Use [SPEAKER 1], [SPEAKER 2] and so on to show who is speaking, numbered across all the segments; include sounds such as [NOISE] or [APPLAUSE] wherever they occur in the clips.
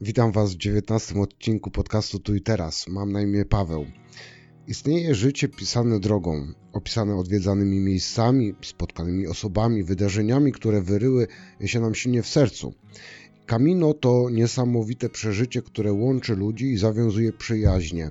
[SPEAKER 1] Witam Was w 19 odcinku podcastu Tu i Teraz. Mam na imię Paweł. Istnieje życie pisane drogą, opisane odwiedzanymi miejscami, spotkanymi osobami, wydarzeniami, które wyryły się nam silnie w sercu. Camino to niesamowite przeżycie, które łączy ludzi i zawiązuje przyjaźnie.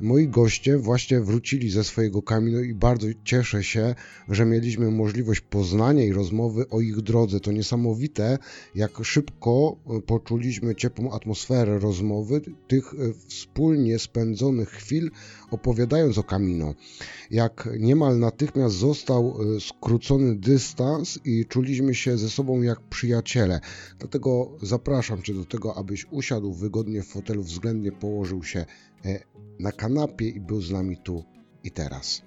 [SPEAKER 1] Moi goście właśnie wrócili ze swojego Camino i bardzo cieszę się, że mieliśmy możliwość poznania i rozmowy o ich drodze. To niesamowite, jak szybko poczuliśmy ciepłą atmosferę rozmowy, tych wspólnie spędzonych chwil, opowiadając o Camino. Jak niemal natychmiast został skrócony dystans i czuliśmy się ze sobą jak przyjaciele. Dlatego zapraszam Cię do tego, abyś usiadł wygodnie w fotelu, względnie położył się na kanapie i był z nami tu i teraz.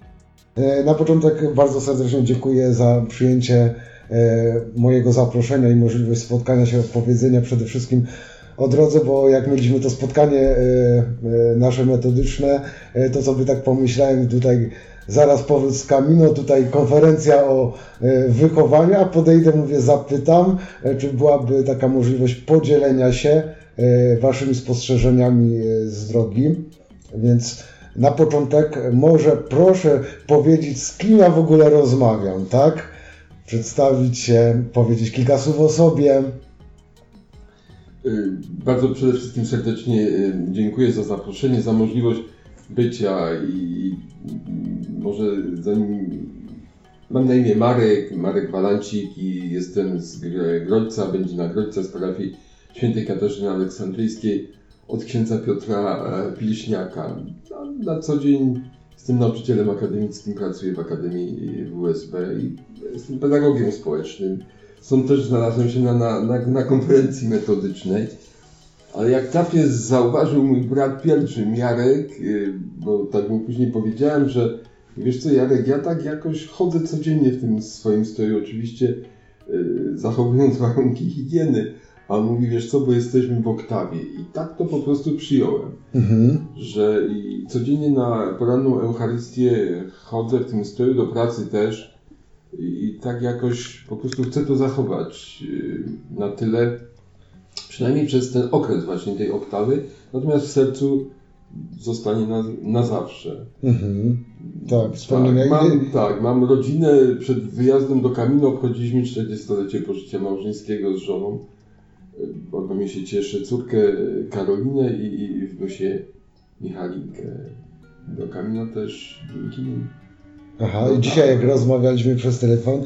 [SPEAKER 2] Na początek bardzo serdecznie dziękuję za przyjęcie mojego zaproszenia i możliwość spotkania się, opowiedzenia przede wszystkim o drodze, bo jak mieliśmy to spotkanie nasze metodyczne, to sobie tak pomyślałem tutaj zaraz powrót z Camino, tutaj konferencja o wychowaniu, a podejdę, mówię, zapytam, czy byłaby taka możliwość podzielenia się Waszymi spostrzeżeniami z drogi. Więc na początek może proszę powiedzieć, z kim ja w ogóle rozmawiam, tak? Przedstawić się, powiedzieć kilka słów o sobie.
[SPEAKER 3] Bardzo przede wszystkim serdecznie dziękuję za zaproszenie, za możliwość bycia i może zanim mam na imię Marek, Marek Walancik i jestem z Grodźca, będzie na Grodźca z parafii świętej Katarzyny Aleksandryjskiej od księdza Piotra Pilśniaka. Na co dzień jestem nauczycielem akademickim, pracuję w Akademii WSB i jestem pedagogiem społecznym. Stąd też znalazłem się na, na, na, na konferencji metodycznej. Ale jak trafnie zauważył mój brat pielgrzym Jarek, bo tak mu później powiedziałem, że wiesz co Jarek, ja tak jakoś chodzę codziennie w tym swoim stroju, oczywiście zachowując [LAUGHS] warunki higieny, a on mówi, wiesz co, bo jesteśmy w oktawie. I tak to po prostu przyjąłem, mhm. że i codziennie na poranną Eucharystię chodzę w tym stroju do pracy też i, i tak jakoś po prostu chcę to zachować na tyle, przynajmniej przez ten okres właśnie tej oktawy, natomiast w sercu zostanie na, na zawsze. Mhm.
[SPEAKER 2] Tak,
[SPEAKER 3] tak, mam, tak, mam rodzinę, przed wyjazdem do Kamino obchodziliśmy 40-lecie pożycia małżeńskiego z żoną Ogromnie się cieszę córkę Karolinę i, i wnusie Michalinkę. Do Kamino też dzięki nim.
[SPEAKER 2] Aha, i dzisiaj jak rozmawialiśmy przez telefon,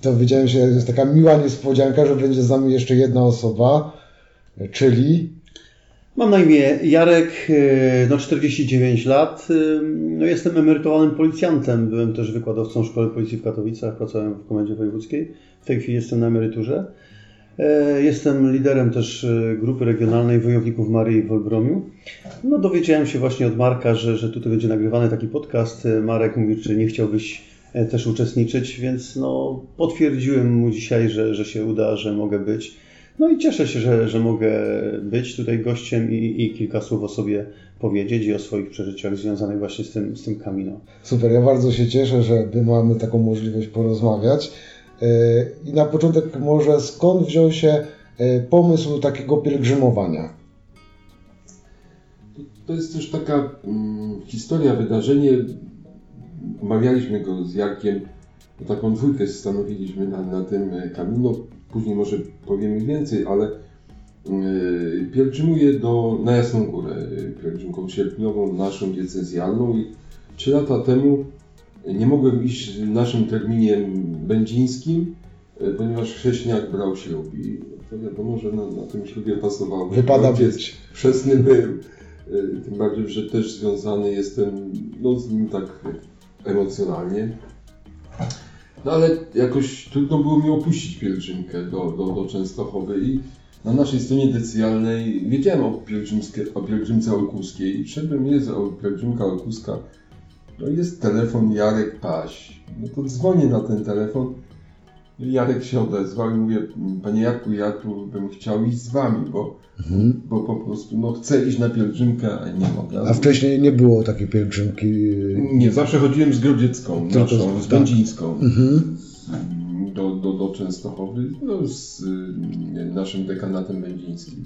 [SPEAKER 2] to wiedziałem, że jest taka miła niespodzianka, że będzie z nami jeszcze jedna osoba, czyli...
[SPEAKER 4] Mam na imię Jarek, no 49 lat. No jestem emerytowanym policjantem. Byłem też wykładowcą Szkoły Policji w Katowicach, pracowałem w Komendzie Wojewódzkiej. W tej chwili jestem na emeryturze. Jestem liderem też grupy regionalnej Wojowników Maryi w Olbromiu. No dowiedziałem się właśnie od Marka, że, że tutaj będzie nagrywany taki podcast. Marek mówi, czy nie chciałbyś też uczestniczyć, więc no potwierdziłem mu dzisiaj, że, że się uda, że mogę być. No i cieszę się, że, że mogę być tutaj gościem i, i kilka słów o sobie powiedzieć i o swoich przeżyciach związanych właśnie z tym, z tym Camino.
[SPEAKER 2] Super, ja bardzo się cieszę, że mamy taką możliwość porozmawiać. I na początek może skąd wziął się pomysł takiego pielgrzymowania?
[SPEAKER 3] To jest też taka um, historia, wydarzenie. Omawialiśmy go z Jarkiem, taką dwójkę stanowiliśmy na, na tym Camino. Później może powiemy więcej, ale yy, pielgrzymuję do, na Jasną Górę, pielgrzymką sierpniową, naszą diecezjalną i trzy lata temu nie mogłem iść naszym terminie będzińskim, e, ponieważ chrześniak brał ślub i to wiadomo, że na, na tym ślubie pasowało.
[SPEAKER 2] Wypada być.
[SPEAKER 3] Chrzestny był. E, tym bardziej, że też związany jestem no, z nim tak emocjonalnie. No ale jakoś trudno było mi opuścić pielgrzymkę do, do, do Częstochowy i na naszej stronie decjalnej wiedziałem o, o pielgrzymce olkuskiej. Szedłem, jest pielgrzymka olkuska no jest telefon Jarek Paś. No to dzwonię na ten telefon. Jarek się odezwał i mówię, panie Jarku, ja tu bym chciał iść z wami, bo, mhm. bo po prostu no, chcę iść na pielgrzymkę, a nie mogę.
[SPEAKER 2] A wcześniej nie było takiej pielgrzymki?
[SPEAKER 3] Nie, zawsze chodziłem z Grodziecką, Tylko naszą, z Będzińską. Mhm. Do, do, do Częstochowy no, z y, naszym dekanatem będzińskim.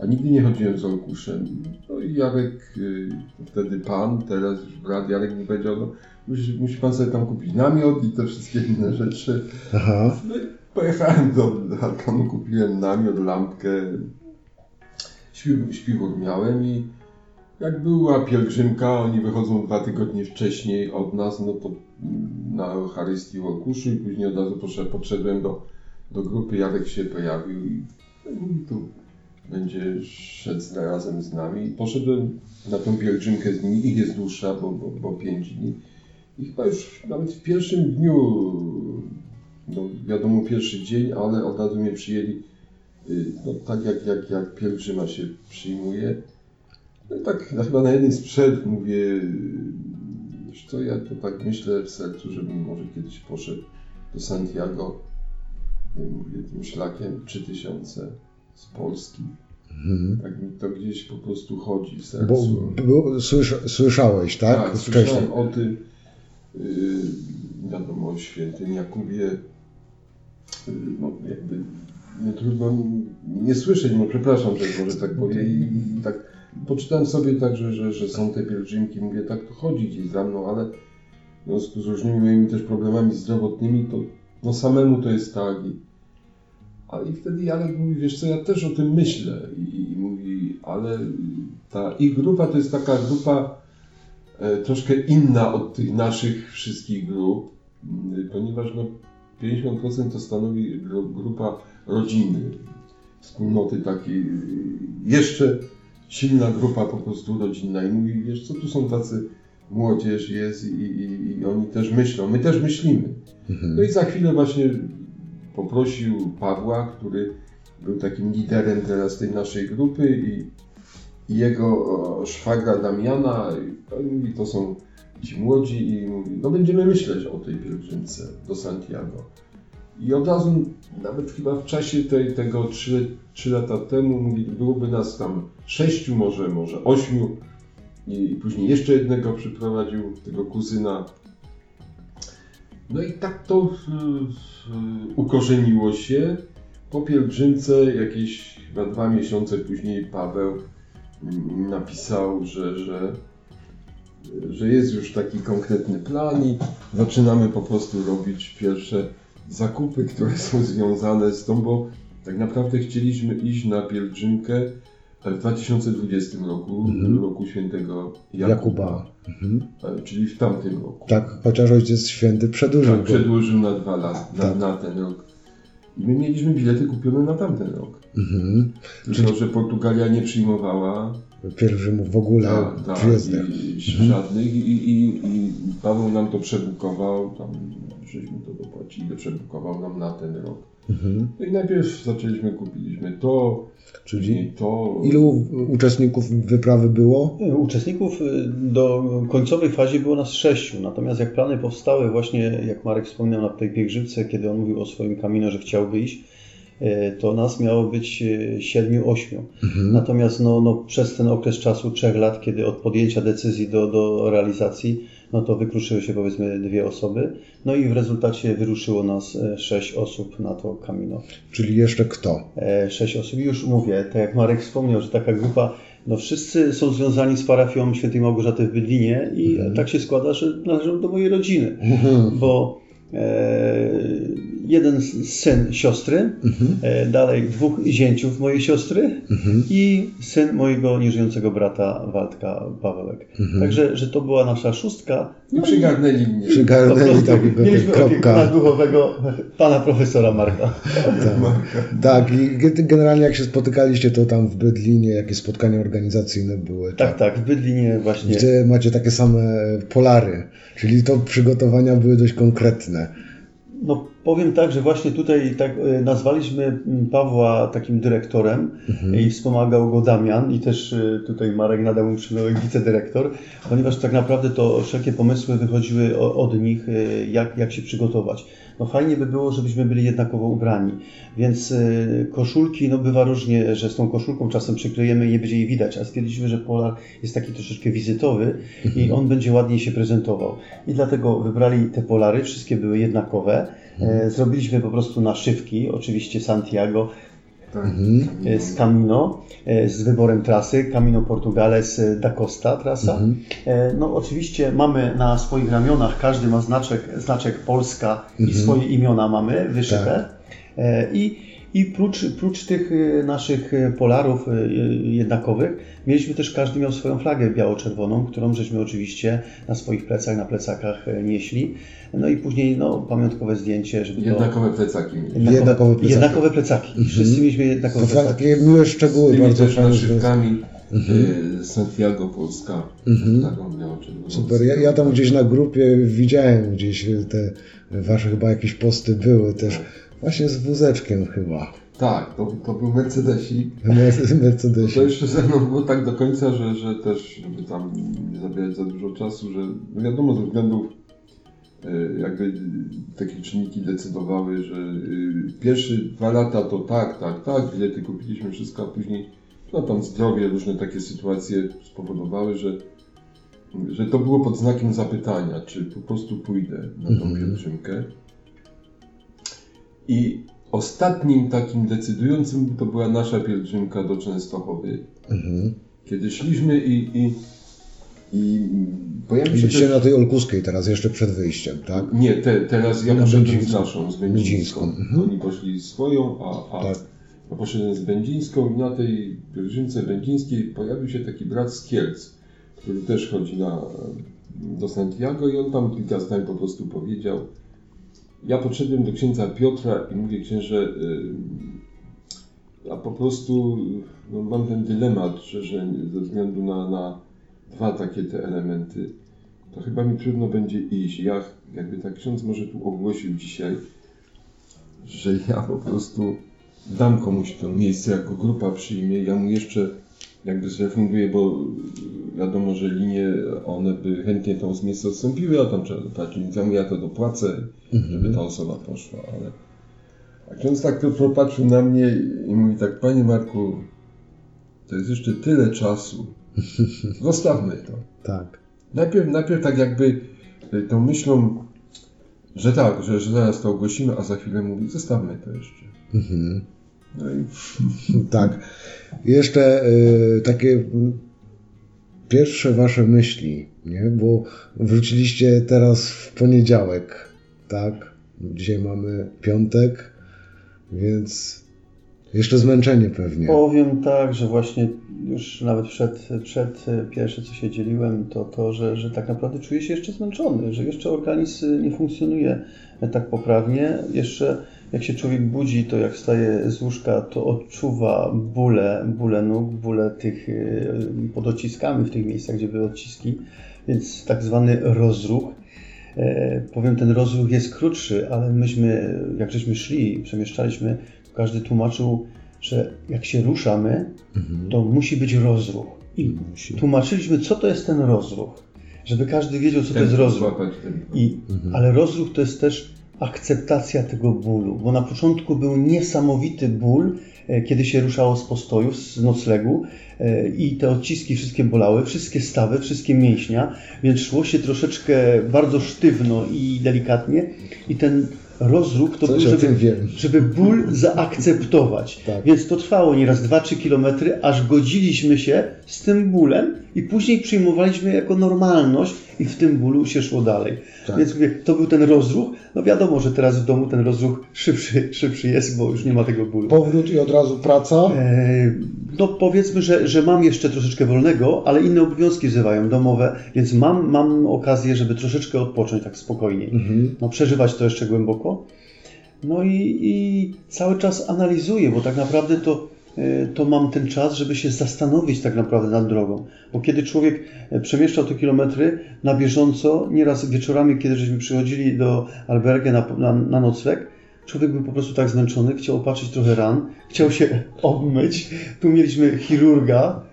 [SPEAKER 3] A nigdy nie chodziłem z Olkuszem. No i Jarek, y, wtedy pan, teraz już brat Jarek mi powiedział, no, musi, musi pan sobie tam kupić namiot i te wszystkie inne rzeczy.
[SPEAKER 2] Aha.
[SPEAKER 3] No i pojechałem do Arkanu, kupiłem namiot, lampkę, śpi- śpiwór miałem i jak była pielgrzymka, oni wychodzą dwa tygodnie wcześniej od nas, no to mm, na Eucharystii w Olkuszu i później od razu poszedłem, podszedłem do, do grupy, Jarek się pojawił i no i tu będzie szedł razem z nami. Poszedłem na tą pielgrzymkę z nimi, ich jest dłuższa, bo, bo, bo pięć dni. I chyba już nawet w pierwszym dniu, no wiadomo pierwszy dzień, ale od razu mnie przyjęli, y, no tak jak, jak, jak pielgrzyma się przyjmuje. No i tak na- chyba na jednej z przerw mówię, y, co, ja to tak myślę w sercu, żebym może kiedyś poszedł do Santiago, mówię tym szlakiem 3000 z Polski.
[SPEAKER 2] Mhm.
[SPEAKER 3] Tak mi to gdzieś po prostu chodzi w
[SPEAKER 2] Bo,
[SPEAKER 3] sercu.
[SPEAKER 2] bo słysza, słyszałeś, tak?
[SPEAKER 3] Tak, słyszałem o tym, yy, wiadomo, o świętym Jakubie, yy, no jakby nie trudno nie słyszeć, no przepraszam, że może tak powiem i, tak poczytałem sobie tak, że, że, że są te pielgrzymki, mówię, tak to chodzi gdzieś za mną, ale w związku z różnymi moimi też problemami zdrowotnymi, to no samemu to jest tak i ale i wtedy Janek mówi, wiesz co, ja też o tym myślę. I, mówi, ale ta ich grupa to jest taka grupa e, troszkę inna od tych naszych wszystkich grup, ponieważ no 50% to stanowi gru- grupa rodziny, wspólnoty takiej, jeszcze silna grupa po prostu rodzinna. I mówi, wiesz co, tu są tacy młodzież jest i, i, i oni też myślą, my też myślimy. No i za chwilę właśnie poprosił Pawła, który był takim liderem teraz tej naszej grupy i, i jego szwagra Damiana, i on mówi, to są ci młodzi i mówi, no będziemy myśleć o tej pielgrzymce do Santiago. I od razu, nawet chyba w czasie tej, tego 3, trzy lata temu, mówi, byłoby nas tam sześciu, może, może ośmiu. I później jeszcze jednego przyprowadził, tego kuzyna. No i tak to ukorzeniło się. Po pielgrzymce jakieś chyba dwa miesiące później Paweł napisał, że, że, że jest już taki konkretny plan i zaczynamy po prostu robić pierwsze zakupy, które są związane z tą, bo tak naprawdę chcieliśmy iść na pielgrzymkę w 2020 roku,
[SPEAKER 2] Mhm.
[SPEAKER 3] roku świętego Jakuba,
[SPEAKER 2] Jakuba. Mhm.
[SPEAKER 3] e, czyli w tamtym roku.
[SPEAKER 2] Tak, chociaż Ojciec Święty przedłużył
[SPEAKER 3] Tak, przedłużył na dwa lata, na,
[SPEAKER 2] Tak.
[SPEAKER 3] na ten rok. I my mieliśmy bilety kupione na tamten rok.
[SPEAKER 2] Mhm.
[SPEAKER 3] Tylko, że Portugalia nie przyjmowała
[SPEAKER 2] Pielgrzymów w ogóle
[SPEAKER 3] tak, tak,
[SPEAKER 2] przyjezdnych.
[SPEAKER 3] i, i, żadnych i, i, i, i Paweł nam to przebukował, tam żeśmy to dopłacili, przebukował nam na ten rok.
[SPEAKER 2] Mhm.
[SPEAKER 3] No i najpierw zaczęliśmy, kupiliśmy to,
[SPEAKER 2] Czyli
[SPEAKER 3] to.
[SPEAKER 2] ilu uczestników wyprawy było?
[SPEAKER 4] Uczestników y, do końcowej fazie było nas sześciu, natomiast jak plany powstały właśnie, jak Marek wspomniał na tej pielgrzymce, kiedy on mówił o swoim kamieniu, że chciałby iść, y, to nas miało być y, siedmiu, ośmiu.
[SPEAKER 2] Mhm.
[SPEAKER 4] Natomiast no, no, przez ten okres czasu trzech lat, kiedy od podjęcia decyzji do, do realizacji, no to wykluczyły się powiedzmy dwie osoby, no i w rezultacie wyruszyło nas e, sześć osób na to kamino.
[SPEAKER 2] Czyli jeszcze kto?
[SPEAKER 4] E, sześć osób. I już mówię, tak jak Marek wspomniał, że taka grupa, no wszyscy są związani z parafią świętej Małgorzaty w Bydlinie i tak się składa, że należą do mojej rodziny,
[SPEAKER 2] Mhm.
[SPEAKER 4] bo e, jeden syn siostry, e, dalej dwóch zięciów mojej siostry i syn mojego nieżyjącego brata Waldka Pawełek. Także, że to była nasza szóstka.
[SPEAKER 3] I przygarnęli mnie.
[SPEAKER 2] Przygarnęli takiego
[SPEAKER 4] mieliśmy
[SPEAKER 2] kropka.
[SPEAKER 4] duchowego pana profesora Marka.
[SPEAKER 2] Tak, [LAUGHS] i ge- generalnie jak się spotykaliście, to tam w Bydlinie jakieś spotkania organizacyjne były.
[SPEAKER 4] Tak, tak, w Bydlinie właśnie.
[SPEAKER 2] Gdzie macie takie same polary, czyli to przygotowania były dość konkretne.
[SPEAKER 4] No powiem tak, że właśnie tutaj tak e, nazwaliśmy m, Pawła takim dyrektorem i wspomagał go Damian i też e, tutaj Marek nadał mu przydomek wicedyrektor, ponieważ tak naprawdę to wszelkie pomysły wychodziły od nich, e, jak, jak się przygotować. No fajnie by było, żebyśmy byli jednakowo ubrani. Więc y, koszulki, no bywa różnie, że z tą koszulką czasem przykryjemy i nie będzie jej widać, a stwierdziliśmy, że polar jest taki troszeczkę wizytowy i on będzie ładniej się prezentował. I dlatego wybrali te polary, wszystkie były jednakowe. E, Zrobiliśmy po prostu naszywki, oczywiście Santiago.
[SPEAKER 2] Mhm.
[SPEAKER 4] e, z Camino, e, z wyborem trasy, Camino Portugales e, da Costa trasa. E, No oczywiście mamy na swoich ramionach, każdy ma znaczek, znaczek Polska i swoje imiona mamy wyszyte. E, I, i prócz, prócz tych e, naszych e, polarów e, jednakowych, mieliśmy też, każdy miał swoją flagę biało-czerwoną, którą żeśmy oczywiście na swoich plecach, na plecakach nieśli. No i później no, pamiątkowe zdjęcie, żeby to...
[SPEAKER 3] Jednakowe plecaki mieli.
[SPEAKER 4] Jednakowe,
[SPEAKER 2] Jednakowe plecaki.
[SPEAKER 4] jednakowe plecaki. Wszyscy mieliśmy jednakowe
[SPEAKER 2] To
[SPEAKER 4] plecaki.
[SPEAKER 2] takie miłe szczegóły,
[SPEAKER 3] Tymi
[SPEAKER 2] bardzo
[SPEAKER 3] też naszywkami y, Santiago Polska.
[SPEAKER 2] Mhm.
[SPEAKER 3] Taką.
[SPEAKER 2] Super. Ja, ja tam gdzieś na grupie widziałem gdzieś te wasze chyba jakieś posty były też. Właśnie z wózeczkiem chyba.
[SPEAKER 3] Tak, to, to był Mercedesik.
[SPEAKER 2] W Mer- [LAUGHS]
[SPEAKER 3] To jeszcze ze mną było tak do końca, że, że też, żeby tam nie zabierać za dużo czasu, że no wiadomo, ze względów e, jakby takie czynniki decydowały, że y, pierwsze dwa lata to tak, tak, tak, bilety kupiliśmy, wszystko, a później no tam zdrowie, różne takie sytuacje spowodowały, że, że to było pod znakiem zapytania, czy po prostu pójdę na tą pielgrzymkę. I ostatnim takim decydującym to była nasza pielgrzymka do Częstochowy.
[SPEAKER 2] Mhm.
[SPEAKER 3] Kiedy szliśmy i, i, i pojawił się
[SPEAKER 2] Byliście
[SPEAKER 3] też...
[SPEAKER 2] na tej Olkuskiej teraz, jeszcze przed wyjściem, tak?
[SPEAKER 3] Nie, te, teraz ja poszedłem z naszą, z
[SPEAKER 2] Będzińską. mhm.
[SPEAKER 3] Oni poszli swoją, a, a
[SPEAKER 2] Tak.
[SPEAKER 3] ja poszedłem z Będzińską i na tej pielgrzymce będzińskiej pojawił się taki brat z Kielc, który też chodzi na, do Santiago i on tam kilka zdań po prostu powiedział. Ja podszedłem do księdza Piotra i mówię, księże, y, a po prostu no, mam ten dylemat, że, że ze względu na, na dwa takie te elementy, to chyba mi trudno będzie iść. Ja jakby tak ksiądz może tu ogłosił dzisiaj, że ja po prostu dam komuś to miejsce, jako grupa przyjmie, ja mu jeszcze jakby zrefunduję, bo wiadomo, że linie, one by chętnie tą z miejsca odstąpiły, a tam trzeba dopłacić, więc ja to dopłacę, żeby ta osoba poszła, ale a ksiądz tak to popatrzył na mnie i mówi tak, panie Marku, to jest jeszcze tyle czasu, [LAUGHS] zostawmy to.
[SPEAKER 2] Tak.
[SPEAKER 3] Najpierw, najpierw tak jakby y, tą myślą, że tak, że, że zaraz to ogłosimy, a za chwilę mówi, zostawmy to jeszcze.
[SPEAKER 2] Mhm.
[SPEAKER 3] No i [LAUGHS]
[SPEAKER 2] Tak. Jeszcze y, takie pierwsze wasze myśli, nie? Bo wróciliście teraz w poniedziałek, tak? Dzisiaj mamy piątek, więc jeszcze zmęczenie pewnie.
[SPEAKER 4] Powiem tak, że właśnie już nawet przed, przed pierwsze co się dzieliłem, to to, że, że tak naprawdę czuję się jeszcze zmęczony, że jeszcze organizm nie funkcjonuje tak poprawnie. Jeszcze jak się człowiek budzi, to jak wstaje z łóżka, to odczuwa bóle, bóle nóg, bóle tych y, pod odciskami w tych miejscach, gdzie były odciski, więc tak zwany rozruch. E, Powiem, ten rozruch jest krótszy, ale myśmy, jak żeśmy szli, przemieszczaliśmy, każdy tłumaczył, że jak się ruszamy, to musi być rozruch. I
[SPEAKER 2] Musi.
[SPEAKER 4] tłumaczyliśmy, co to jest ten rozruch, żeby każdy wiedział, co to jest rozruch. I, Ale rozruch to jest też akceptacja tego bólu, bo na początku był niesamowity ból, e, kiedy się ruszało z postojów, z noclegu e, i te odciski wszystkie bolały, wszystkie stawy, wszystkie mięśnia, więc szło się troszeczkę bardzo sztywno i delikatnie i ten rozruch to
[SPEAKER 2] Coś
[SPEAKER 4] był, żeby, żeby ból zaakceptować. [LAUGHS]
[SPEAKER 2] Tak.
[SPEAKER 4] Więc to trwało nieraz 2-3 kilometry, aż godziliśmy się z tym bólem i później przyjmowaliśmy jako normalność i w tym bólu się szło dalej.
[SPEAKER 2] Tak.
[SPEAKER 4] Więc mówię, to był ten rozruch. No wiadomo, że teraz w domu ten rozruch szybszy, szybszy jest, bo już nie ma tego bólu.
[SPEAKER 2] Powrót i od razu praca.
[SPEAKER 4] E, No powiedzmy, że, że mam jeszcze troszeczkę wolnego, ale inne obowiązki wzywają domowe, więc mam, mam okazję, żeby troszeczkę odpocząć tak spokojniej.
[SPEAKER 2] Mhm.
[SPEAKER 4] No przeżywać to jeszcze głęboko. No i, i cały czas analizuję, bo tak naprawdę to, to mam ten czas, żeby się zastanowić tak naprawdę nad drogą. Bo kiedy człowiek e, przemieszczał te kilometry na bieżąco, nieraz wieczorami, kiedy żeśmy przychodzili do albergę na, na, na nocleg, człowiek był po prostu tak zmęczony, chciał opatrzyć trochę ran, chciał się [LAUGHS] obmyć. Tu mieliśmy chirurga,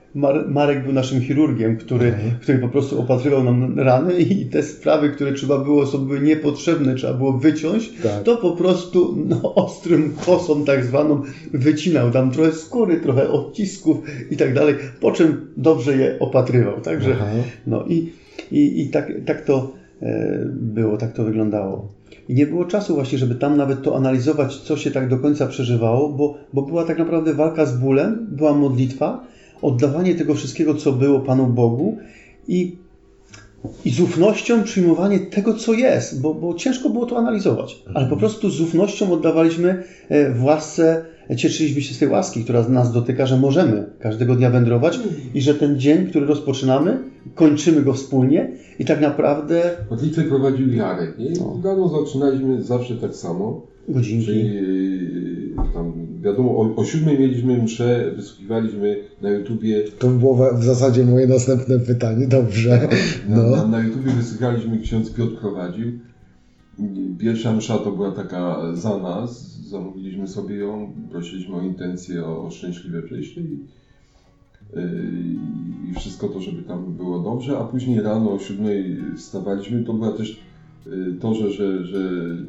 [SPEAKER 4] Marek był naszym chirurgiem, który,
[SPEAKER 2] Mhm.
[SPEAKER 4] który po prostu opatrywał nam rany i te sprawy, które trzeba było, były niepotrzebne, trzeba było wyciąć,
[SPEAKER 2] Tak.
[SPEAKER 4] to po prostu no, ostrym kosą tak zwaną wycinał tam trochę skóry, trochę odcisków i tak dalej, po czym dobrze je opatrywał. Także no i, i, i tak, tak to e, było, tak to wyglądało. I nie było czasu właśnie, żeby tam nawet to analizować, co się tak do końca przeżywało, bo, bo była tak naprawdę walka z bólem, była modlitwa, oddawanie tego wszystkiego, co było Panu Bogu i, i z ufnością przyjmowanie tego, co jest, bo, bo ciężko było to analizować, ale po prostu z ufnością oddawaliśmy e, w łasce, cieszyliśmy się z tej łaski, która nas dotyka, że możemy każdego dnia wędrować i że ten dzień, który rozpoczynamy, kończymy go wspólnie i tak naprawdę
[SPEAKER 3] Modlitwę prowadził Jarek, nie?
[SPEAKER 4] No.
[SPEAKER 3] Rano zaczynaliśmy zawsze tak samo,
[SPEAKER 4] godzinki.
[SPEAKER 3] czyli wiadomo, o, o siódmej mieliśmy mszę, wysłuchiwaliśmy na YouTubie,
[SPEAKER 2] To było w- zasadzie moje następne pytanie. Dobrze.
[SPEAKER 3] na,
[SPEAKER 2] No.
[SPEAKER 3] na, na YouTubie wysłuchaliśmy, ksiądz Piotr prowadził. Pierwsza msza to była taka za nas, zamówiliśmy sobie ją, prosiliśmy o intencję, o, o szczęśliwe przejście i, yy, i wszystko to, żeby tam było dobrze, a później rano o siódmej wstawaliśmy, to była też yy, to, że, że, że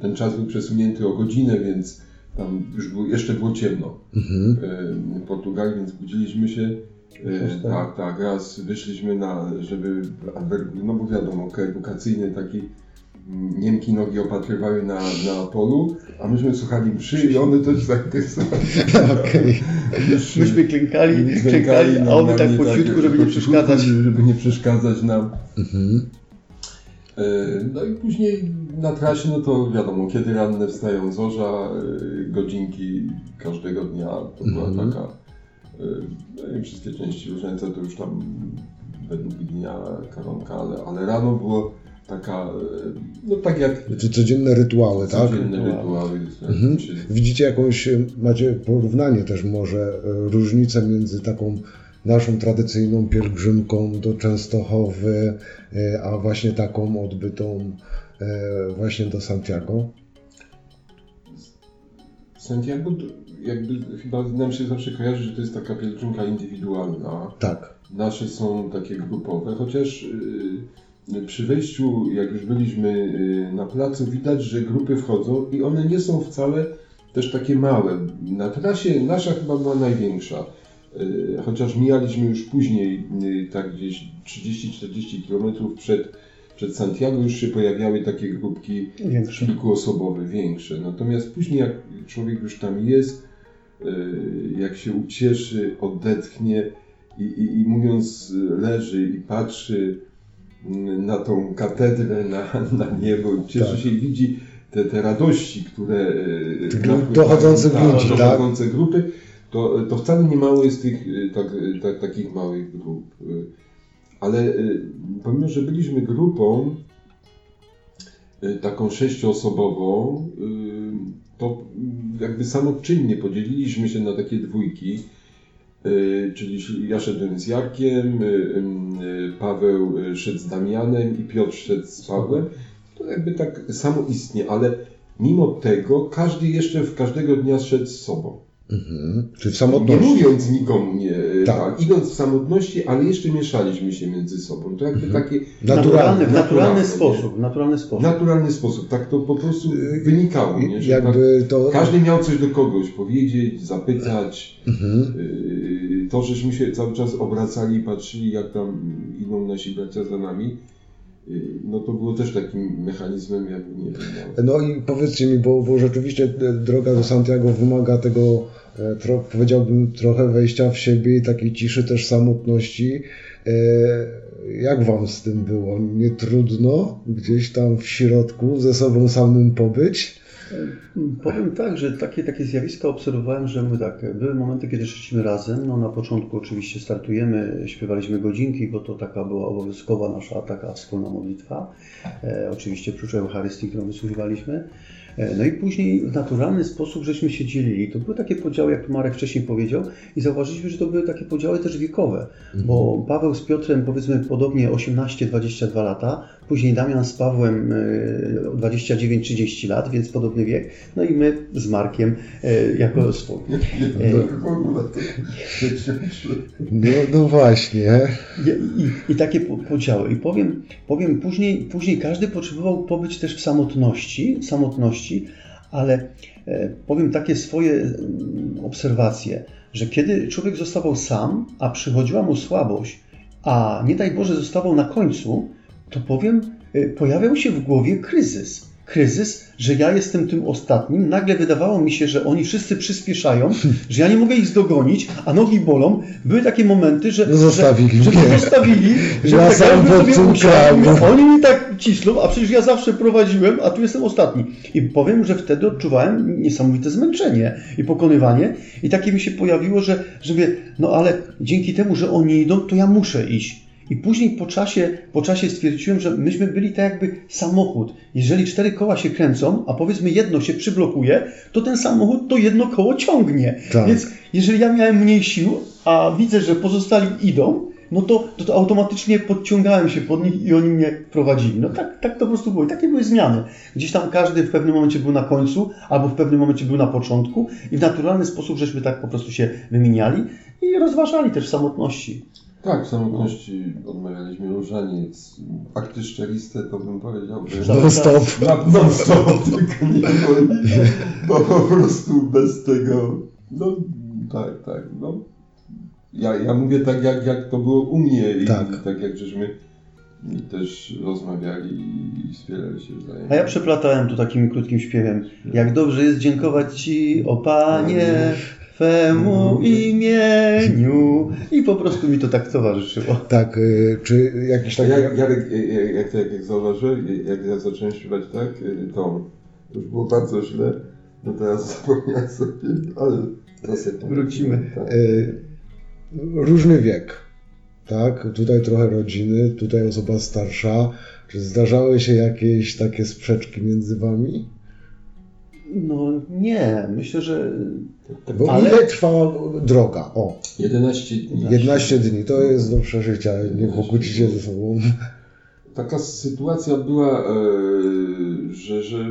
[SPEAKER 3] ten czas był przesunięty o godzinę, więc tam już było, jeszcze było ciemno
[SPEAKER 2] Mhm.
[SPEAKER 3] w Portugalii, więc budziliśmy się.
[SPEAKER 2] Też tak.
[SPEAKER 3] tak, tak, raz wyszliśmy na, żeby, no bo wiadomo, edukacyjny taki, mm, Niemki nogi opatrywały na, na polu, a myśmy słuchali mszy i one też tak [LAUGHS]
[SPEAKER 2] Okej.
[SPEAKER 4] Myśmy klękali, klękali, a one tak po ciutku, żeby nie przeszkadzać.
[SPEAKER 3] Żeby nie przeszkadzać nam.
[SPEAKER 2] Mhm.
[SPEAKER 3] E, No i później na trasie, no to wiadomo, kiedy ranne wstają zorza, e, godzinki każdego dnia, to była
[SPEAKER 2] Mhm.
[SPEAKER 3] taka, e, no i wszystkie części różańca to już tam według dnia karonka, ale, ale rano było taka, e, no tak jak
[SPEAKER 2] Czy codzienne rytuały, tak?
[SPEAKER 3] codzienne
[SPEAKER 4] Rytuały.
[SPEAKER 3] rytuały.
[SPEAKER 2] Mhm.
[SPEAKER 3] Czy-
[SPEAKER 2] Widzicie jakąś, e, macie porównanie też może, e, różnicę między taką naszą tradycyjną pielgrzymką do Częstochowy, e, a właśnie taką odbytą e, właśnie do Santiago?
[SPEAKER 3] Santiago jakby chyba nam się zawsze kojarzy, że to jest taka pielgrzymka indywidualna.
[SPEAKER 2] Tak.
[SPEAKER 3] Nasze są takie grupowe, chociaż yy, przy wejściu, jak już byliśmy yy, na placu, widać, że grupy wchodzą i one nie są wcale też takie małe. Na trasie nasza chyba była największa. Yy, Chociaż mijaliśmy już później, tak gdzieś 30-40 km przed, przed Santiago, już się pojawiały takie grupki
[SPEAKER 4] Większe.
[SPEAKER 3] kilkuosobowe, większe. Natomiast później jak człowiek już tam jest, yy, jak się ucieszy, odetchnie i, i, i mówiąc leży i patrzy yy, na tą katedrę, na, [LAUGHS] na niebo, cieszy
[SPEAKER 2] Tak.
[SPEAKER 3] się i widzi te, te radości, które
[SPEAKER 2] Tych
[SPEAKER 3] napływają,
[SPEAKER 2] dochodzących
[SPEAKER 3] tak,
[SPEAKER 2] ludzi, tak?
[SPEAKER 3] dochodzące grupy, to, to wcale nie mało jest tych yy, tak, tak, takich małych grup. Ale yy, pomimo, że byliśmy grupą, y, taką sześcioosobową, y, to y, jakby samoczynnie podzieliliśmy się na takie dwójki. Y, Czyli ja szedłem z Jarkiem, y, y, Paweł y, szedł z Damianem i Piotr szedł z Pawłem. To jakby tak samoistnie, ale mimo tego każdy jeszcze w każdego dnia szedł z sobą.
[SPEAKER 2] Mhm. Czyli w
[SPEAKER 3] Nie
[SPEAKER 2] samotności.
[SPEAKER 3] mówiąc nikomu nie,
[SPEAKER 2] Tak.
[SPEAKER 3] tak. idąc w samotności, ale jeszcze mieszaliśmy się między sobą. To jakby
[SPEAKER 2] Mhm.
[SPEAKER 3] takie
[SPEAKER 2] Naturalnie.
[SPEAKER 4] w naturalny
[SPEAKER 3] Naturalnie.
[SPEAKER 4] sposób, w naturalny sposób.
[SPEAKER 3] naturalny sposób, tak to po prostu wynikało, nie? że tak,
[SPEAKER 2] Jakby to...
[SPEAKER 3] każdy miał coś do kogoś powiedzieć, zapytać.
[SPEAKER 2] Mhm.
[SPEAKER 3] Yy, To, żeśmy się cały czas obracali i patrzyli, jak tam idą nasi bracia za nami, yy, no to było też takim mechanizmem, jakby nie wiem, no,
[SPEAKER 2] No i powiedzcie mi, bo, bo rzeczywiście e, droga do Santiago wymaga tego, tro, powiedziałbym, trochę wejścia w siebie i takiej ciszy, też samotności. E, Jak wam z tym było? Nie trudno gdzieś tam w środku ze sobą samym pobyć?
[SPEAKER 4] Powiem tak, że takie, takie zjawiska obserwowałem, że my tak, były momenty, kiedy szliśmy razem. No na początku oczywiście startujemy, śpiewaliśmy godzinki, bo to taka była obowiązkowa nasza taka wspólna modlitwa. E, oczywiście prócz Eucharystii, którą wysłuchiwaliśmy. E, no i później w naturalny sposób żeśmy się dzielili. To były takie podziały, jak Marek wcześniej powiedział, i zauważyliśmy, że to były takie podziały też wiekowe, bo Paweł z Piotrem powiedzmy podobnie 18-22 lata, później Damian z Pawłem e, 29-30 lat, więc podobny wiek, no i my z Markiem e, jako swój.
[SPEAKER 3] No, w ogóle to
[SPEAKER 1] No, właśnie.
[SPEAKER 4] I, i, I takie po- podziały. I powiem, powiem później, później każdy potrzebował pobyć też w samotności, samotności ale e, powiem takie swoje mm, obserwacje, że kiedy człowiek zostawał sam, a przychodziła mu słabość, a nie daj Boże zostawał na końcu, to powiem, e, pojawiał się w głowie kryzys. Kryzys, że ja jestem tym ostatnim. Nagle wydawało mi się, że oni wszyscy przyspieszają, [LAUGHS] że ja nie mogę ich dogonić, a nogi bolą. Były takie momenty, że,
[SPEAKER 1] No zostawili
[SPEAKER 4] że, że
[SPEAKER 1] mnie.
[SPEAKER 4] zostawili, że
[SPEAKER 1] Ja
[SPEAKER 4] tak
[SPEAKER 1] sam
[SPEAKER 4] jakby
[SPEAKER 1] pod
[SPEAKER 4] sobie usiadł. Oni mi tak ciśną, a przecież ja zawsze prowadziłem, a tu jestem ostatni. I powiem, że wtedy odczuwałem niesamowite zmęczenie i pokonywanie. I takie mi się pojawiło, że, że wie, no ale dzięki temu, że oni idą, to ja muszę iść. I później po czasie, po czasie stwierdziłem, że myśmy byli tak jakby samochód. Jeżeli cztery koła się kręcą, a powiedzmy jedno się przyblokuje, to ten samochód to jedno koło ciągnie.
[SPEAKER 1] Tak.
[SPEAKER 4] Więc jeżeli ja miałem mniej sił, a widzę, że pozostali idą, no to, to, to automatycznie podciągałem się pod nich i oni mnie prowadzili. No tak, tak to po prostu było. I takie były zmiany. Gdzieś tam każdy w pewnym momencie był na końcu, albo w pewnym momencie był na początku i w naturalny sposób żeśmy tak po prostu się wymieniali i rozważali też w samotności.
[SPEAKER 3] Tak, w samotności odmawialiśmy różaniec. Akty szczeriste to bym powiedział, że
[SPEAKER 1] No stop.
[SPEAKER 3] na non stop [LAUGHS] tylko nie woli, bo po prostu bez tego, no tak, tak, no. Ja, ja mówię tak, jak, jak to było u mnie i
[SPEAKER 1] Tak.
[SPEAKER 3] tak jak żeśmy też rozmawiali i wspierali się wzajemnie.
[SPEAKER 4] A ja przeplatałem to takim krótkim śpiewem. Jak dobrze jest dziękować Ci, o Panie, Twemu imieniu. I po prostu mi to tak towarzyszyło.
[SPEAKER 1] Tak, y, czy jakiś taki...
[SPEAKER 3] Jak, Jarek, jak, jak, jak, jak zauważyłem, jak ja zacząłem śpiewać tak, y, to, już było bardzo źle. No teraz [LAUGHS] zapomniałem sobie, ale.
[SPEAKER 4] Wrócimy.
[SPEAKER 3] Tak.
[SPEAKER 1] y, różny wiek, tak? Tutaj trochę rodziny, tutaj osoba starsza. Czy zdarzały się jakieś takie sprzeczki między wami?
[SPEAKER 4] No nie, myślę, że
[SPEAKER 1] Bo
[SPEAKER 4] Ale-
[SPEAKER 1] ile trwała droga? O,
[SPEAKER 3] 11 dni.
[SPEAKER 1] 11 dni, to jest do przeżycia, nie pokłócicie ze sobą.
[SPEAKER 3] Taka sytuacja była, e, że, że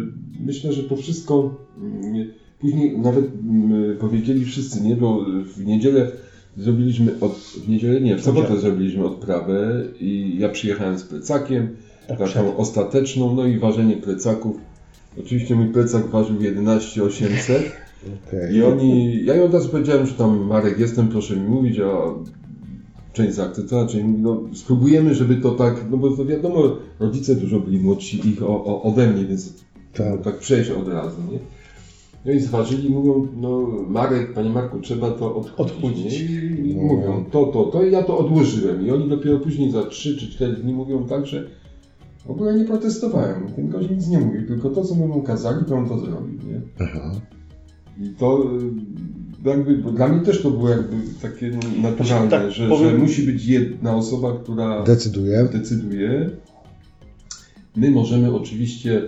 [SPEAKER 3] myślę, że to wszystko mm, później nawet mm, powiedzieli wszyscy, nie? Bo w niedzielę zrobiliśmy od, w niedzielę nie, w sobotę zrobiliśmy odprawę i ja przyjechałem z plecakiem,
[SPEAKER 4] Tak,
[SPEAKER 3] taką
[SPEAKER 4] przed.
[SPEAKER 3] ostateczną, no i ważenie plecaków. Oczywiście mój plecak ważył 11800
[SPEAKER 1] Okej.
[SPEAKER 3] i oni, ja im od razu powiedziałem, że tam Marek jestem, proszę mi mówić, a część zaakceptowała, część mówi, no spróbujemy, żeby to tak, no bo to wiadomo, rodzice dużo byli młodsi ich o, o, ode mnie, więc
[SPEAKER 1] Tak.
[SPEAKER 3] tak. przejść od razu, nie? No i zważyli, mówią, no Marek, panie Marku, trzeba to odchudzić. I
[SPEAKER 1] No.
[SPEAKER 3] mówią, to, to, to i ja to odłożyłem. I oni dopiero później za 3 czy 4 dni mówią tak, że w ogóle nie protestowałem, ten gość nic nie mówił, tylko to, co mu kazali, to on to zrobił, nie?
[SPEAKER 1] Aha.
[SPEAKER 3] I to y, jakby, bo dla mnie też to było jakby takie no, naturalne,
[SPEAKER 4] Tak,
[SPEAKER 3] że,
[SPEAKER 4] powiem-
[SPEAKER 3] że musi być jedna osoba, która
[SPEAKER 1] Decyduję.
[SPEAKER 3] decyduje. My możemy oczywiście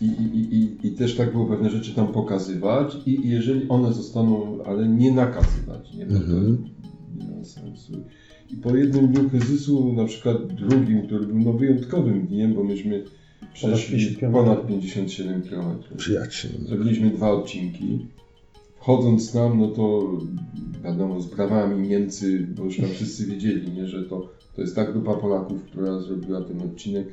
[SPEAKER 3] i, i, i, i- też tak było pewne rzeczy tam pokazywać i, i jeżeli one zostaną, ale nie nakazywać, nie, bo to
[SPEAKER 1] Mhm.
[SPEAKER 3] nie ma sensu. I po jednym dniu kryzysu, na przykład drugim, który był no wyjątkowym dniem, bo myśmy przeszli
[SPEAKER 4] 50 kilometrów.
[SPEAKER 3] ponad 57 km.
[SPEAKER 1] Przyjaciel.
[SPEAKER 3] Zrobiliśmy dwa odcinki. Wchodząc tam, no to wiadomo, z brawami Niemcy, bo już tam wszyscy wiedzieli, nie, że to, to jest ta grupa Polaków, która zrobiła ten odcinek.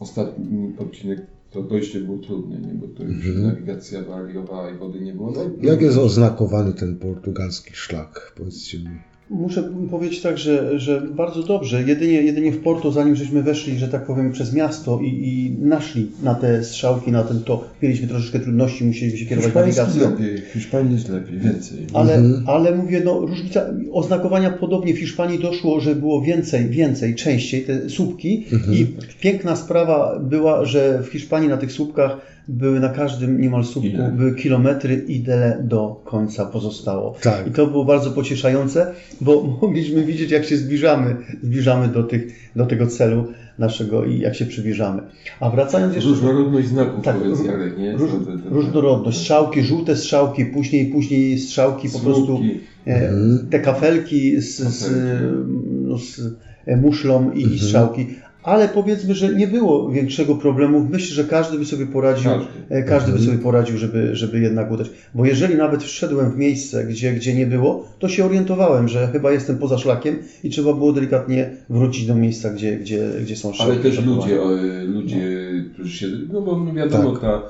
[SPEAKER 3] Ostatni odcinek, to dojście było trudne, nie, bo to już
[SPEAKER 1] Mhm.
[SPEAKER 3] nawigacja wariowała i wody nie było. No,
[SPEAKER 1] Jak jest oznakowany ten portugalski szlak? Powiedzcie mi.
[SPEAKER 4] Muszę powiedzieć tak, że, że bardzo dobrze. Jedynie, jedynie w Porto, zanim żeśmy weszli, że tak powiem, przez miasto i, i naszli na te strzałki, na ten to, mieliśmy troszeczkę trudności, musieliśmy się kierować
[SPEAKER 3] Hiszpański
[SPEAKER 4] nawigacją.
[SPEAKER 3] lepiej, Hiszpanii jest lepiej, więcej.
[SPEAKER 4] Ale,
[SPEAKER 1] Mhm.
[SPEAKER 4] ale mówię, no różnica, oznakowania podobnie w Hiszpanii doszło, że było więcej, więcej, częściej te słupki
[SPEAKER 1] Mhm.
[SPEAKER 4] i piękna sprawa była, że w Hiszpanii na tych słupkach były na każdym niemal słupku
[SPEAKER 3] Ile?
[SPEAKER 4] były kilometry i tyle do końca pozostało.
[SPEAKER 1] Tak.
[SPEAKER 4] I to było bardzo pocieszające bo [LAUGHS] mogliśmy widzieć, jak się zbliżamy, zbliżamy do, tych, do tego celu naszego i jak się przybliżamy. A wracając jeszcze...
[SPEAKER 3] Różnorodność znaków,
[SPEAKER 4] Tak,
[SPEAKER 3] powiedz Jarek, nie?
[SPEAKER 4] Róż, różnorodność, strzałki, żółte strzałki, później, później strzałki po prostu,
[SPEAKER 3] Słupki.
[SPEAKER 4] e, te kafelki z, z, no, z e, muszlą i, i strzałki. Ale powiedzmy, że nie było większego problemu. Myślę, że każdy by sobie poradził,
[SPEAKER 3] Każdy.
[SPEAKER 4] e, każdy by sobie poradził, żeby, żeby jednak udać. Bo jeżeli nawet wszedłem w miejsce, gdzie, gdzie nie było, to się orientowałem, że chyba jestem poza szlakiem i trzeba było delikatnie wrócić do miejsca, gdzie, gdzie, gdzie są szlaki.
[SPEAKER 3] Ale też
[SPEAKER 4] szakowane.
[SPEAKER 3] ludzie, e, ludzie, którzy się. No bo no wiadomo,
[SPEAKER 1] Tak.
[SPEAKER 3] ta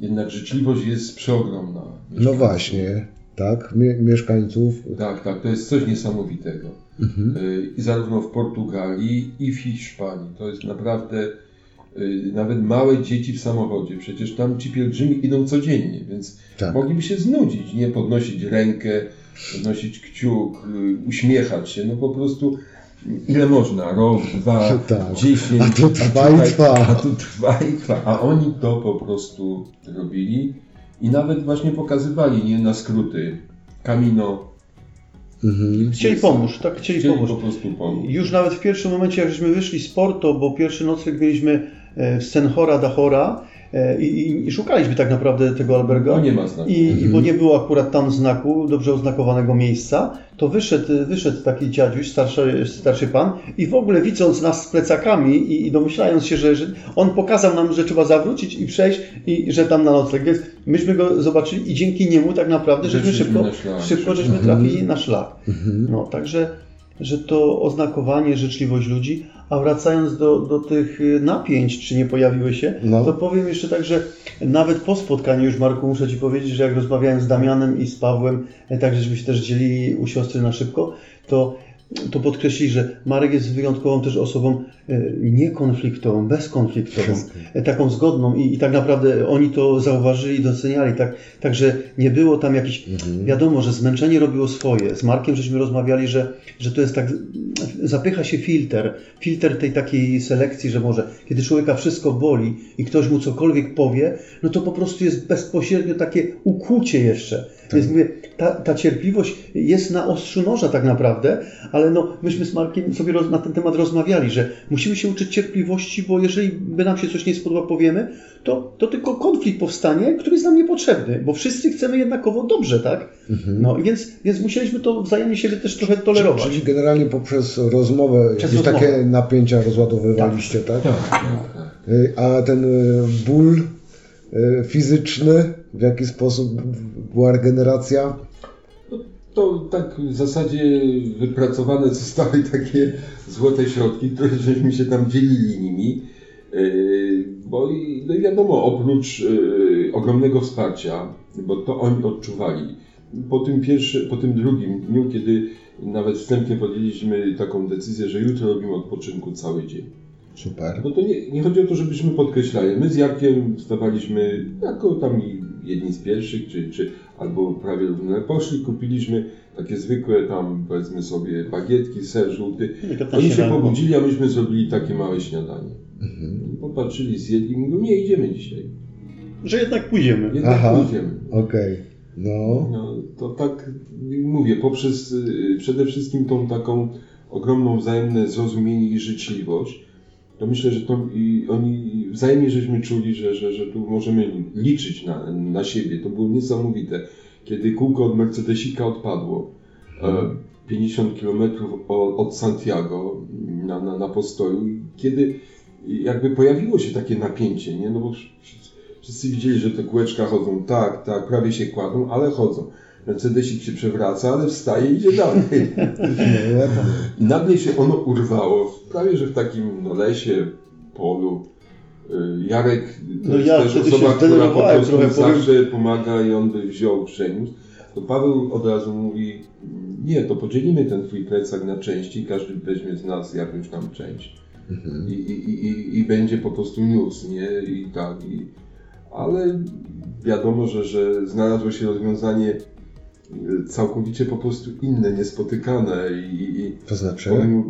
[SPEAKER 3] jednak życzliwość jest przeogromna.
[SPEAKER 1] No właśnie, tak, mie- mieszkańców.
[SPEAKER 3] Tak, tak, to jest coś niesamowitego.
[SPEAKER 1] Mhm.
[SPEAKER 3] Y, I zarówno w Portugalii, i w Hiszpanii. To jest naprawdę y, nawet małe dzieci w samochodzie. Przecież tam ci pielgrzymi idą codziennie, więc
[SPEAKER 1] Tak.
[SPEAKER 3] mogliby się znudzić, nie podnosić rękę, podnosić kciuk, y, uśmiechać się. No po prostu ile można? Rok, dwa, [LAUGHS]
[SPEAKER 1] Tak.
[SPEAKER 3] dziesięć.
[SPEAKER 1] A to trwa i trwa.
[SPEAKER 3] A tu trwa i trwa. A oni to po prostu robili i nawet właśnie pokazywali, nie na skróty. Camino.
[SPEAKER 1] Mhm.
[SPEAKER 4] Chcieli pomóc, tak? Chcieli,
[SPEAKER 3] Chcieli
[SPEAKER 4] pomóc.
[SPEAKER 3] po prostu pomóc.
[SPEAKER 4] Już nawet w pierwszym momencie, jak żeśmy wyszli z Porto, bo pierwszy nocleg mieliśmy e, w Senhora da Hora i, i, i szukaliśmy tak naprawdę tego alberga.
[SPEAKER 3] No nie ma znaku.
[SPEAKER 4] I, I bo nie było akurat tam znaku, dobrze oznakowanego miejsca, to wyszedł, wyszedł taki dziadziuś, starszy, starszy pan i w ogóle widząc nas z plecakami i, i domyślając się, że, że on pokazał nam, że trzeba zawrócić i przejść i że tam na nocleg. Więc myśmy go zobaczyli i dzięki niemu tak naprawdę żeśmy szybko,
[SPEAKER 3] szlak.
[SPEAKER 4] szybko żeśmy trafili na szlak. No, także, że to oznakowanie, życzliwość ludzi. A wracając do, do tych y, napięć, czy nie pojawiły się,
[SPEAKER 1] No.
[SPEAKER 4] to powiem jeszcze tak, że nawet po spotkaniu już, Marku, muszę Ci powiedzieć, że jak rozmawiałem z Damianem i z Pawłem, e, tak żeśmy się też dzielili u siostry na szybko, to, to podkreślili, że Marek jest wyjątkową też osobą e, niekonfliktową, bezkonfliktową, e, taką zgodną i, i tak naprawdę oni to zauważyli doceniali, tak, także nie było tam jakichś, wiadomo, że zmęczenie robiło swoje. Z Markiem żeśmy rozmawiali, że, że to jest tak, zapycha się filtr, filtr tej takiej selekcji, że może kiedy człowieka wszystko boli i ktoś mu cokolwiek powie, no to po prostu jest bezpośrednio takie ukłucie jeszcze. Więc mówię, ta, ta cierpliwość jest na ostrzu noża tak naprawdę, ale no, myśmy z Markiem sobie roz, na ten temat rozmawiali, że musimy się uczyć cierpliwości, bo jeżeli by nam się coś nie spodoba, powiemy, to, to tylko konflikt powstanie, który jest nam niepotrzebny, bo wszyscy chcemy jednakowo dobrze, tak? No i więc, więc musieliśmy to wzajemnie siebie też trochę tolerować.
[SPEAKER 1] Czyli generalnie poprzez rozmowę
[SPEAKER 4] Przez
[SPEAKER 1] jakieś
[SPEAKER 4] rozmowę.
[SPEAKER 1] takie napięcia rozładowywaliście, tak?
[SPEAKER 3] Tak, tak.
[SPEAKER 1] A ten y, ból y, fizyczny, w jaki sposób była regeneracja?
[SPEAKER 3] To tak w zasadzie wypracowane zostały [LAUGHS] takie złote środki, które żeśmy się tam dzielili nimi. Yy, Bo i, no i wiadomo, oprócz yy, ogromnego wsparcia, bo to oni odczuwali. Po tym, pierwszy, po tym drugim dniu, kiedy nawet wstępnie podjęliśmy taką decyzję, że jutro robimy odpoczynku cały dzień.
[SPEAKER 1] Super.
[SPEAKER 3] No to nie, nie chodzi o to, żebyśmy podkreślali. My z Jarkiem wstawaliśmy jako tam jedni z pierwszych, czy, czy albo prawie równo poszli, kupiliśmy takie zwykłe tam powiedzmy sobie bagietki, ser żółty. Oni się pobudzili, a myśmy zrobili takie małe śniadanie. Popatrzyli, zjedli i mówią, nie idziemy dzisiaj.
[SPEAKER 4] Że jednak pójdziemy.
[SPEAKER 3] Jednak
[SPEAKER 1] Aha.
[SPEAKER 3] pójdziemy.
[SPEAKER 1] Okej. No.
[SPEAKER 3] No, to tak mówię, poprzez y, przede wszystkim tą taką ogromną wzajemne zrozumienie i życzliwość, to myślę, że to i oni wzajemnie żeśmy czuli, że, że, że tu możemy liczyć na, na siebie. To było niesamowite. Kiedy kółko od Mercedesika odpadło, e, 50 km od, Santiago na, na, na postoju, kiedy jakby pojawiło się takie napięcie, nie? No bo wszyscy widzieli, że te kółeczka chodzą tak, tak, prawie się kładą, ale chodzą. Mercedesik się przewraca, ale wstaje i idzie dalej. [LAUGHS] I nagle się ono urwało, prawie że w takim no, lesie, polu. Y, Jarek to
[SPEAKER 4] No
[SPEAKER 3] jest
[SPEAKER 4] ja
[SPEAKER 3] też osoba, która po prostu
[SPEAKER 4] powiem.
[SPEAKER 3] zawsze pomaga i on by wziął, przeniósł. To Paweł od razu mówi, nie, to podzielimy ten twój plecak na części, każdy weźmie z nas jakąś tam część. I, i, i- i, I będzie po prostu niósł, nie? I tak. I, ale wiadomo, że, że znalazło się rozwiązanie całkowicie po prostu inne, niespotykane i, i,
[SPEAKER 1] To znaczy?
[SPEAKER 3] pomimo,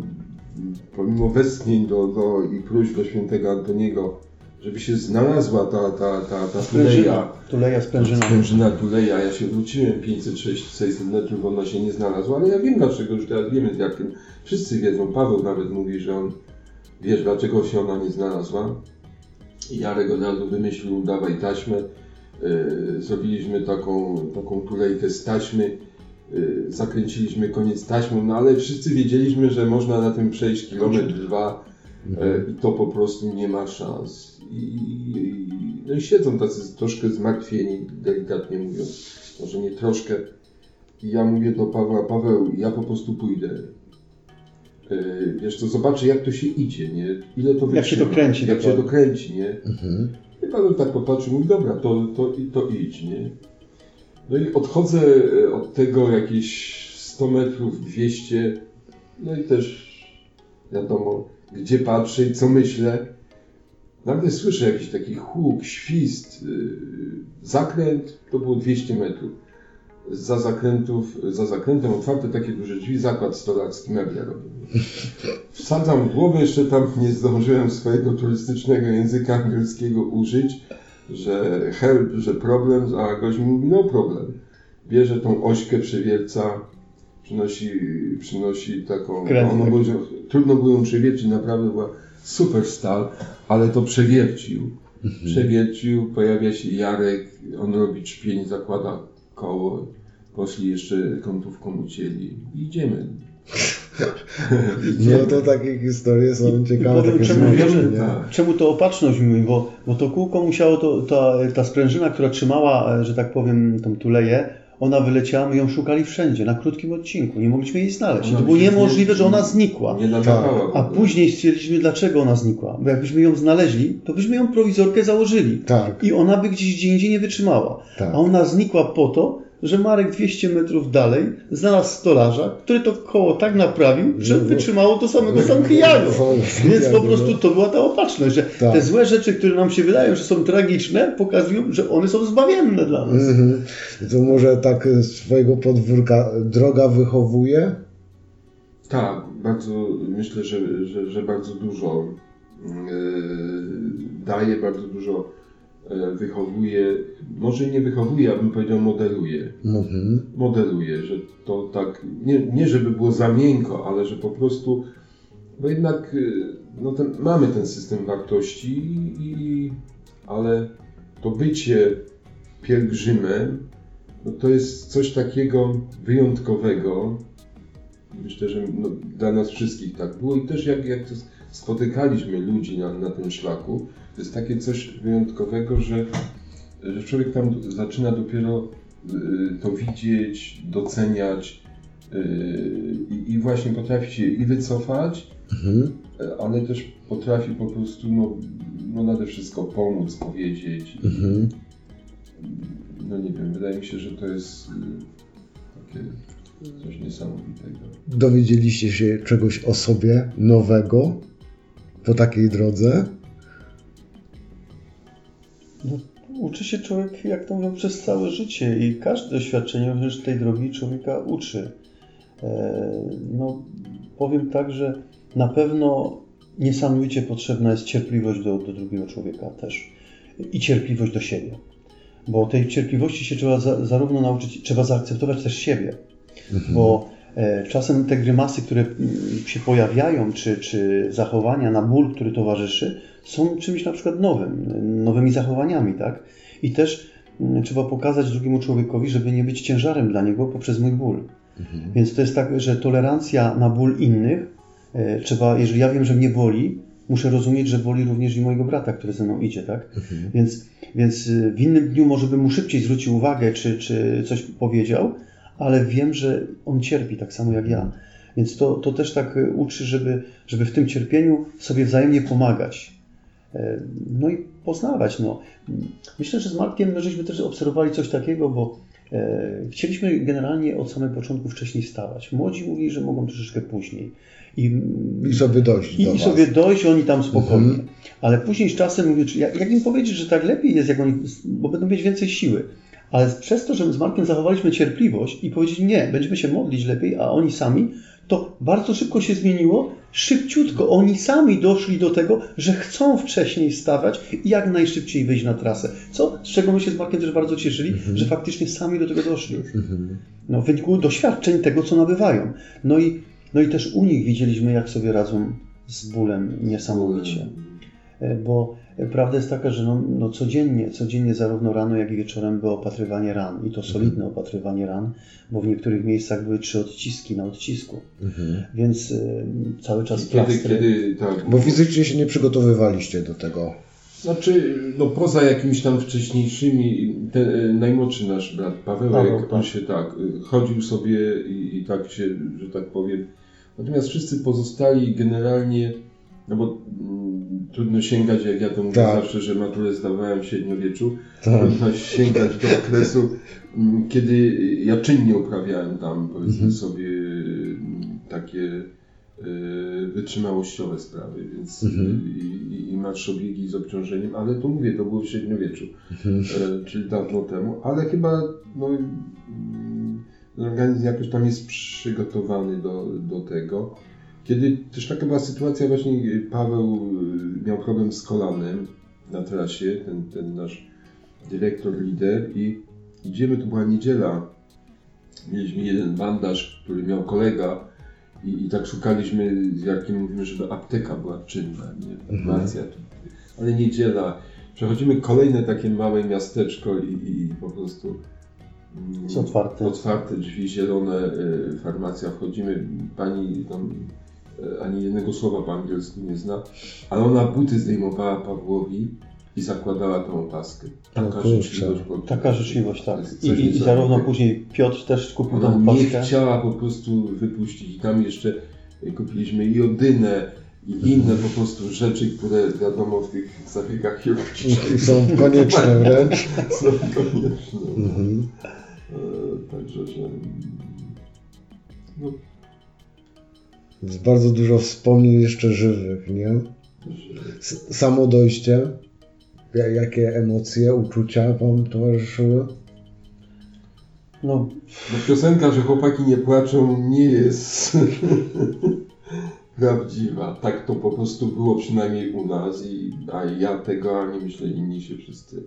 [SPEAKER 3] pomimo westchnień do, do, i próśb do świętego Antoniego, żeby się znalazła ta, ta, ta, ta
[SPEAKER 4] Sprężyna.
[SPEAKER 3] tuleja.
[SPEAKER 4] Tuleja, sprężyna.
[SPEAKER 3] Sprężyna tuleja. Ja się wróciłem 500-600 metrów, ona się nie znalazła, ale ja wiem dlaczego, już teraz wiemy z Jarkiem. Wszyscy wiedzą, Paweł nawet mówi, że on wiesz dlaczego się ona nie znalazła. I Jarek od razu wymyślił, dawaj taśmę. Yy, zrobiliśmy taką, taką tulejkę z taśmy. Yy, zakręciliśmy koniec taśmą, no ale wszyscy wiedzieliśmy, że można na tym przejść kilometr, dwa e, i to po prostu nie ma szans. I, no i siedzą tacy troszkę zmartwieni, delikatnie mówiąc, może nie troszkę. I ja mówię do Pawła, Paweł, ja po prostu pójdę. E, Wiesz co, zobaczę jak to się idzie, nie? Ile to
[SPEAKER 4] Jak się to
[SPEAKER 3] wytrzyma,
[SPEAKER 4] kręci,
[SPEAKER 3] Jak się to kręci, nie?
[SPEAKER 1] Mhm.
[SPEAKER 3] I Paweł tak popatrzył, mówi, dobra, to, to, to idź, nie? No i odchodzę e, od tego jakieś 100 metrów, 200, no i też wiadomo, gdzie patrzę i co myślę. Nagle słyszę jakiś taki huk, świst, yy, zakręt, to było 200 metrów. Za zakrętów, za zakrętem otwarte takie duże drzwi, zakład stolarski, meble robię. Wsadzam głowę, jeszcze tam nie zdążyłem swojego turystycznego języka angielskiego użyć, że help, że problem, a gość mi mówi, no problem. Bierze tą ośkę, przewierca, przynosi, przynosi taką, no, bo trudno było ją przewiercić, naprawdę była super stal, ale to przewiercił. Przewiercił, pojawia się Jarek, on robi czpień, zakłada koło, poszli jeszcze kątówką ucięli i idziemy.
[SPEAKER 2] No to takie historie są ciekawe,
[SPEAKER 4] powiem,
[SPEAKER 2] takie
[SPEAKER 4] czemu wiemy,
[SPEAKER 3] tak.
[SPEAKER 4] Czemu to opatrzność mówi? Bo, bo to kółko musiało, to, ta, ta sprężyna, która trzymała, e, że tak powiem, tą tuleję, ona wyleciała, my ją szukali wszędzie, na krótkim odcinku. Nie mogliśmy jej znaleźć. I
[SPEAKER 3] Ona
[SPEAKER 4] to było niemożliwe,
[SPEAKER 3] nie-
[SPEAKER 4] że ona znikła.
[SPEAKER 3] Nie nadawała.
[SPEAKER 4] A później stwierdziliśmy, dlaczego ona znikła. Bo jakbyśmy ją znaleźli, to byśmy ją prowizorkę założyli.
[SPEAKER 2] Tak,
[SPEAKER 4] I ona by gdzieś gdzie indziej nie wytrzymała.
[SPEAKER 2] tak.
[SPEAKER 4] A ona znikła po to, że Marek 200 metrów dalej znalazł stolarza, który to koło tak naprawił, że
[SPEAKER 2] No,
[SPEAKER 4] wytrzymało do samego Santiago. Więc po
[SPEAKER 2] no.
[SPEAKER 4] prostu to była ta opatrzność, że
[SPEAKER 2] Tak.
[SPEAKER 4] te złe rzeczy, które nam się wydają, że są tragiczne, pokazują, że one są zbawienne dla nas.
[SPEAKER 2] Mhm. To może tak z swojego podwórka droga wychowuje?
[SPEAKER 3] Tak, bardzo myślę, że, że, że bardzo dużo e, daje, bardzo dużo wychowuje. Może nie wychowuje, a bym powiedział modeluje.
[SPEAKER 2] Mhm.
[SPEAKER 3] Modeluje, że to tak, nie, nie żeby było za miękko, ale że po prostu, bo jednak e, no ten, mamy ten system wartości, i, ale to bycie pielgrzymem, no to jest coś takiego wyjątkowego, Myślę, że no, dla nas wszystkich tak było i też jak, jak spotykaliśmy ludzi na, na tym szlaku, to jest takie coś wyjątkowego, że, że człowiek tam zaczyna dopiero y, to widzieć, doceniać y, i, i właśnie potrafi się i wycofać,
[SPEAKER 2] Mhm.
[SPEAKER 3] y, ale też potrafi po prostu no, no nade wszystko pomóc, powiedzieć.
[SPEAKER 2] Mhm.
[SPEAKER 3] No nie wiem, wydaje mi się, że to jest takie coś niesamowitego.
[SPEAKER 2] Dowiedzieliście się czegoś o sobie nowego po takiej drodze?
[SPEAKER 4] Uczy się człowiek, jak to mówią, przez całe życie i każde doświadczenie również tej drogi człowieka uczy. E, No, powiem tak, że na pewno niesamowicie potrzebna jest cierpliwość do, do drugiego człowieka też i cierpliwość do siebie. Bo tej cierpliwości się trzeba za, zarówno nauczyć, trzeba zaakceptować też siebie. Bo e, czasem te grymasy, które mm, się pojawiają, czy, czy zachowania na ból, który towarzyszy, są czymś na przykład nowym, nowymi zachowaniami, tak? I też mm, trzeba pokazać drugiemu człowiekowi, żeby nie być ciężarem dla niego poprzez mój ból. Więc to jest tak, że tolerancja na ból innych, e, trzeba, jeżeli ja wiem, że mnie boli, muszę rozumieć, że boli również i mojego brata, który ze mną idzie, tak? Więc, więc y, w innym dniu może bym mu szybciej zwrócił uwagę, czy, czy coś powiedział, ale wiem, że on cierpi tak samo jak ja. Więc to, to też tak y, uczy, żeby, żeby w tym cierpieniu sobie wzajemnie pomagać. E, No i poznawać. No. Myślę, że z Markiem my żeśmy też obserwowali coś takiego, bo e, chcieliśmy generalnie od samego początku wcześniej wstawać. Młodzi mówili, że mogą troszeczkę później. I,
[SPEAKER 2] I sobie dojść
[SPEAKER 4] i,
[SPEAKER 2] do
[SPEAKER 4] i sobie dojść, oni tam spokojnie.
[SPEAKER 2] Mhm.
[SPEAKER 4] Ale później z czasem mówię, jak im powiedzieć, że tak lepiej jest, jak oni, bo będą mieć więcej siły. Ale przez to, że my z Markiem zachowaliśmy cierpliwość i powiedzieli nie, będziemy się modlić lepiej, a oni sami, to bardzo szybko się zmieniło. Szybciutko oni sami doszli do tego, że chcą wcześniej stawać i jak najszybciej wyjść na trasę. Co, z czego my się z Markiem też bardzo cieszyli, że faktycznie sami do tego doszli. No, w wyniku doświadczeń tego, co nabywają. No i, no i też u nich widzieliśmy, jak sobie radzą z bólem niesamowicie. E, Bo prawda jest taka, że no, no codziennie, codziennie zarówno rano, jak i wieczorem było opatrywanie ran. I to solidne opatrywanie ran, bo w niektórych miejscach były trzy odciski na odcisku. Więc y, cały czas
[SPEAKER 3] Kiedy,
[SPEAKER 4] plastry.
[SPEAKER 3] kiedy, tak.
[SPEAKER 2] Bo fizycznie się nie przygotowywaliście do tego.
[SPEAKER 3] Znaczy, no poza jakimiś tam wcześniejszymi, ten e, najmłodszy nasz brat
[SPEAKER 4] Paweł,
[SPEAKER 3] on
[SPEAKER 4] tak.
[SPEAKER 3] się tak, y, chodził sobie i, i tak się, że tak powiem. Natomiast wszyscy pozostali generalnie, no bo mm, trudno sięgać, jak ja to mówię
[SPEAKER 2] Tak.
[SPEAKER 3] zawsze, że maturę zdawałem w średniowieczu,
[SPEAKER 2] Tak.
[SPEAKER 3] trudno sięgać do okresu, mm, kiedy ja czynnie uprawiałem tam, powiedzmy
[SPEAKER 2] Mhm.
[SPEAKER 3] sobie, mm, takie y, wytrzymałościowe sprawy, więc
[SPEAKER 2] Mhm.
[SPEAKER 3] i, i, i marszobiegi z obciążeniem, ale to mówię, to było w średniowieczu,
[SPEAKER 2] Mhm.
[SPEAKER 3] e, czyli dawno temu, ale chyba no, organizm jakoś tam jest przygotowany do, do tego. Kiedy też taka była sytuacja, właśnie y, Paweł y, miał problem z kolanem na trasie, ten, ten nasz dyrektor, lider i idziemy, to była niedziela, mieliśmy jeden bandaż, który miał kolega i, i tak szukaliśmy z Jarkiem, mówimy, żeby apteka była czynna, nie, farmacja, ale niedziela. Przechodzimy kolejne takie małe miasteczko i, i, po prostu mm,
[SPEAKER 4] Jest otwarte.
[SPEAKER 3] otwarte drzwi, zielone, y, farmacja, wchodzimy, pani tam ani jednego słowa po angielsku nie zna, ale ona buty zdejmowała Pawłowi i zakładała tą opaskę. Taka życzliwość.
[SPEAKER 4] Taka życzliwość, tak. I, i, i zarówno później Piotr też kupił tą
[SPEAKER 3] nie
[SPEAKER 4] paskę.
[SPEAKER 3] chciała po prostu wypuścić. I tam jeszcze y, kupiliśmy i odynę, i inne po prostu rzeczy, które wiadomo w tych zabiegach chirurgicznych
[SPEAKER 2] Są konieczne wręcz. [LAUGHS]
[SPEAKER 3] są konieczne.
[SPEAKER 2] Mhm.
[SPEAKER 3] E, Także, że... No,
[SPEAKER 2] Jest bardzo dużo wspomnień jeszcze żywych, nie? Samo dojście. Ja- Jakie emocje, uczucia Wam towarzyszyły?
[SPEAKER 4] No,
[SPEAKER 3] no piosenka, że chłopaki nie płaczą, nie jest [LAUGHS] prawdziwa. Tak to po prostu było przynajmniej u nas, i, a ja tego, a nie myślę inni się wszyscy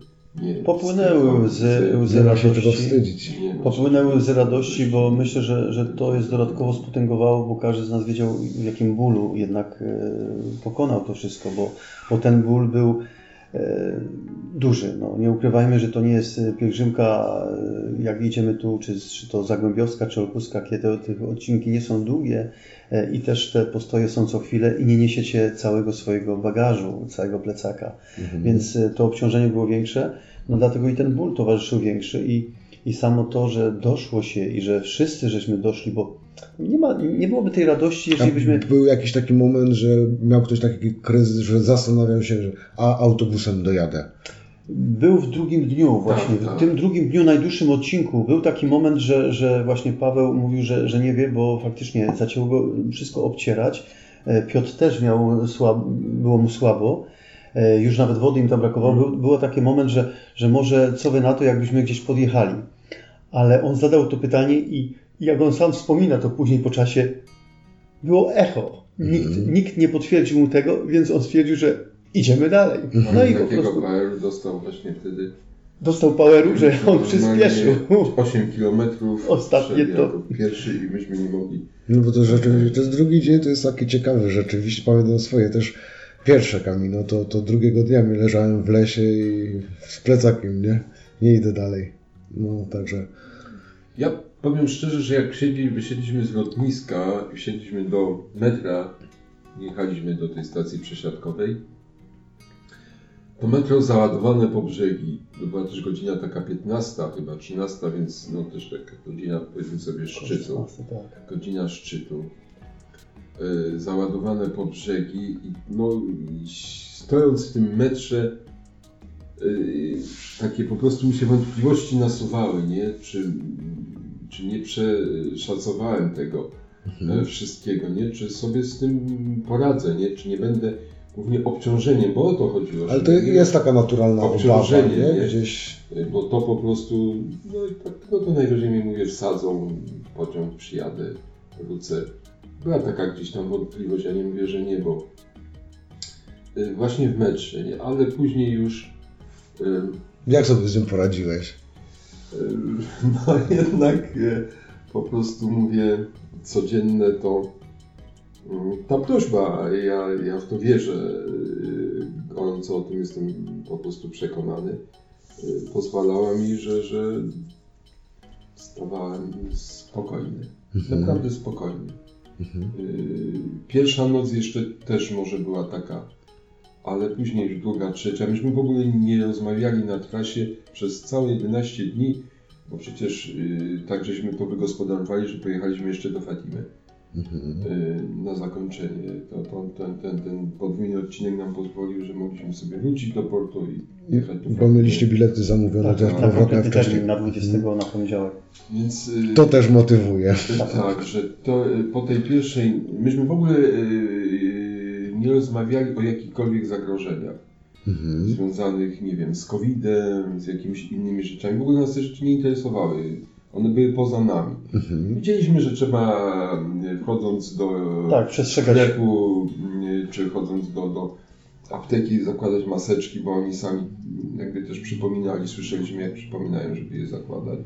[SPEAKER 4] Popłynęły łzy- łzy
[SPEAKER 2] Nie się czego wstydzić.
[SPEAKER 3] Ma
[SPEAKER 4] Popłynęły łzy radości, bo myślę, że, że to jest dodatkowo spotęgowało, bo każdy z nas wiedział, w jakim bólu jednak e, pokonał to wszystko, bo, bo ten ból był e, duży. No, nie ukrywajmy, że to nie jest e, pielgrzymka, jak idziemy tu, czy, czy to Zagłębiowska, czy Olkuska, kiedy te odcinki nie są długie i też te postoje są co chwilę i nie niesiecie całego swojego bagażu, całego plecaka. Więc e, to obciążenie było większe, no dlatego i ten ból towarzyszył większy i, i samo to, że doszło się i że wszyscy żeśmy doszli, bo nie, ma, nie byłoby tej radości, jeżeli byśmy...
[SPEAKER 2] Był jakiś taki moment, że miał ktoś taki kryzys, że zastanawiał się, że a autobusem dojadę.
[SPEAKER 4] Był w drugim dniu właśnie,
[SPEAKER 3] tak.
[SPEAKER 4] w tym drugim dniu, najdłuższym odcinku, był taki moment, że, że właśnie Paweł mówił, że, że nie wie, bo faktycznie zaczęło go wszystko obcierać. E, Piotr też miał słab, było mu słabo. E, Już nawet wody im tam brakowało. Był, było taki moment, że, że może co wy na to, jakbyśmy gdzieś podjechali. Ale on zadał to pytanie i jak on sam wspomina to później po czasie, było echo. Nikt, nikt nie potwierdził mu tego, więc on stwierdził, że idziemy dalej. No i po prostu
[SPEAKER 3] PR dostał właśnie wtedy?
[SPEAKER 4] dostał poweru, że on przyspieszył.
[SPEAKER 3] 8 kilometrów.
[SPEAKER 4] Ostatnie to.
[SPEAKER 3] Pierwszy i myśmy nie mogli.
[SPEAKER 2] No bo to rzeczywiście, to jest drugi dzień, to jest taki ciekawy, rzeczywiście pamiętam swoje też pierwsze kamino, to, to drugiego dnia mi leżałem w lesie i z plecakiem, nie? Nie idę dalej. No, także
[SPEAKER 3] Ja powiem szczerze, że jak siedzi, wysiedliśmy z lotniska i wsiedliśmy do metra, jechaliśmy do tej stacji przesiadkowej, to metro załadowane po brzegi. To była też godzina taka 15, chyba 13, więc no też taka godzina powiedzmy sobie szczytu.
[SPEAKER 4] Tak.
[SPEAKER 3] godzina szczytu, y, załadowane po brzegi i no, i stojąc w tym metrze, y, takie po prostu mi się wątpliwości nasuwały, nie? Czy, czy nie przeszacowałem tego e, wszystkiego, nie? Czy sobie z tym poradzę, nie? Czy nie będę głównie obciążeniem, bo o to chodziło.
[SPEAKER 2] Ale to jest taka naturalna obawa,
[SPEAKER 3] Obciążenie,
[SPEAKER 2] nie?
[SPEAKER 3] nie?
[SPEAKER 2] Gdzieś
[SPEAKER 3] bo to po prostu, no i tak, no to najwyżej mi mówię, wsadzą, pociąg przyjadę, wrócę była taka gdzieś tam wątpliwość, ja nie mówię, że nie, bo y, właśnie w metrze, nie? ale później już
[SPEAKER 2] Jak sobie z tym poradziłeś?
[SPEAKER 3] y, [LAUGHS] no jednak po prostu mówię codzienne to ta prośba, ja, ja w to wierzę, gorąco o tym jestem po prostu przekonany, pozwalała mi, że, że stawałem spokojny, naprawdę spokojny.
[SPEAKER 2] Mhm.
[SPEAKER 3] Y, Pierwsza noc jeszcze też może była taka, ale później już druga, trzecia. Myśmy w ogóle nie rozmawiali na trasie przez całe 11 dni, bo przecież y, tak żeśmy to wygospodarowali, że pojechaliśmy jeszcze do Fatimy
[SPEAKER 2] Mhm.
[SPEAKER 3] y, na zakończenie. To, to, ten, ten, ten podwójny odcinek nam pozwolił, że mogliśmy sobie wrócić do portu i jechać do
[SPEAKER 2] Bo mieliście bilety zamówione
[SPEAKER 4] Tak,
[SPEAKER 2] też
[SPEAKER 4] na
[SPEAKER 2] powrotne wcześniej.
[SPEAKER 4] na 20 na poniedziałek.
[SPEAKER 3] Więc y,
[SPEAKER 2] To też motywuje.
[SPEAKER 3] Tak, że to y, po tej pierwszej, myśmy w ogóle nie rozmawiali o jakichkolwiek zagrożeniach
[SPEAKER 2] Mhm.
[SPEAKER 3] związanych, nie wiem, z COVID-em, z jakimiś innymi rzeczami. W ogóle nas te rzeczy nie interesowały. One były poza nami.
[SPEAKER 2] Mhm.
[SPEAKER 3] Wiedzieliśmy, że trzeba y, wchodząc do
[SPEAKER 4] Tak, przestrzegać.
[SPEAKER 3] sklepu, y, czy chodząc do, do apteki zakładać maseczki, bo oni sami jakby też przypominali, słyszeliśmy jak przypominają, żeby je zakładać.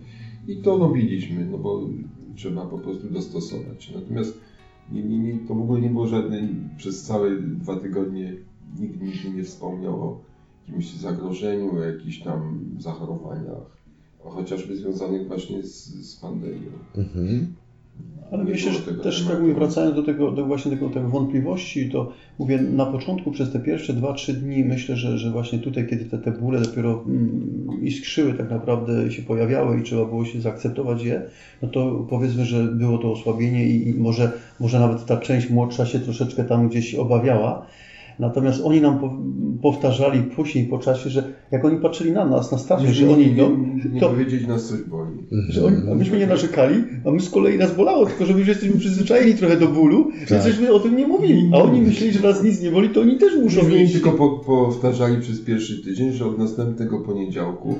[SPEAKER 3] I to robiliśmy, no bo trzeba po prostu dostosować. Natomiast nie, nie, nie, to w ogóle nie było żadnej, przez całe dwa tygodnie nikt nigdy nie wspomniał o jakimś zagrożeniu, o jakichś tam zachorowaniach, chociażby związanych właśnie z, z pandemią.
[SPEAKER 2] Mhm.
[SPEAKER 4] Ale
[SPEAKER 3] Nie
[SPEAKER 4] myślę, że też tak mówię, wracając do tego, do właśnie tego, tego wątpliwości, to mówię, na początku przez te pierwsze 2-3 dni myślę, że, że właśnie tutaj, kiedy te, te bóle dopiero mm, iskrzyły tak naprawdę się pojawiały i trzeba było się zaakceptować je, no to powiedzmy, że było to osłabienie i, i może, może nawet ta część młodsza się troszeczkę tam gdzieś obawiała. Natomiast oni nam po, powtarzali później po czasie, że jak oni patrzyli na nas, na starszych, że oni
[SPEAKER 3] nie,
[SPEAKER 4] idą,
[SPEAKER 3] nie,
[SPEAKER 4] to,
[SPEAKER 3] powiedzieć nas coś boli.
[SPEAKER 4] że oni, a myśmy nie narzekali, a my z kolei nas bolało, tylko że my już jesteśmy przyzwyczajeni trochę do bólu,
[SPEAKER 2] Tak.
[SPEAKER 4] więc żeśmy o tym nie mówili. A oni myśleli, że nas nic nie boli, to oni też muszą mieć.
[SPEAKER 3] tylko po, powtarzali przez pierwszy tydzień, że od następnego poniedziałku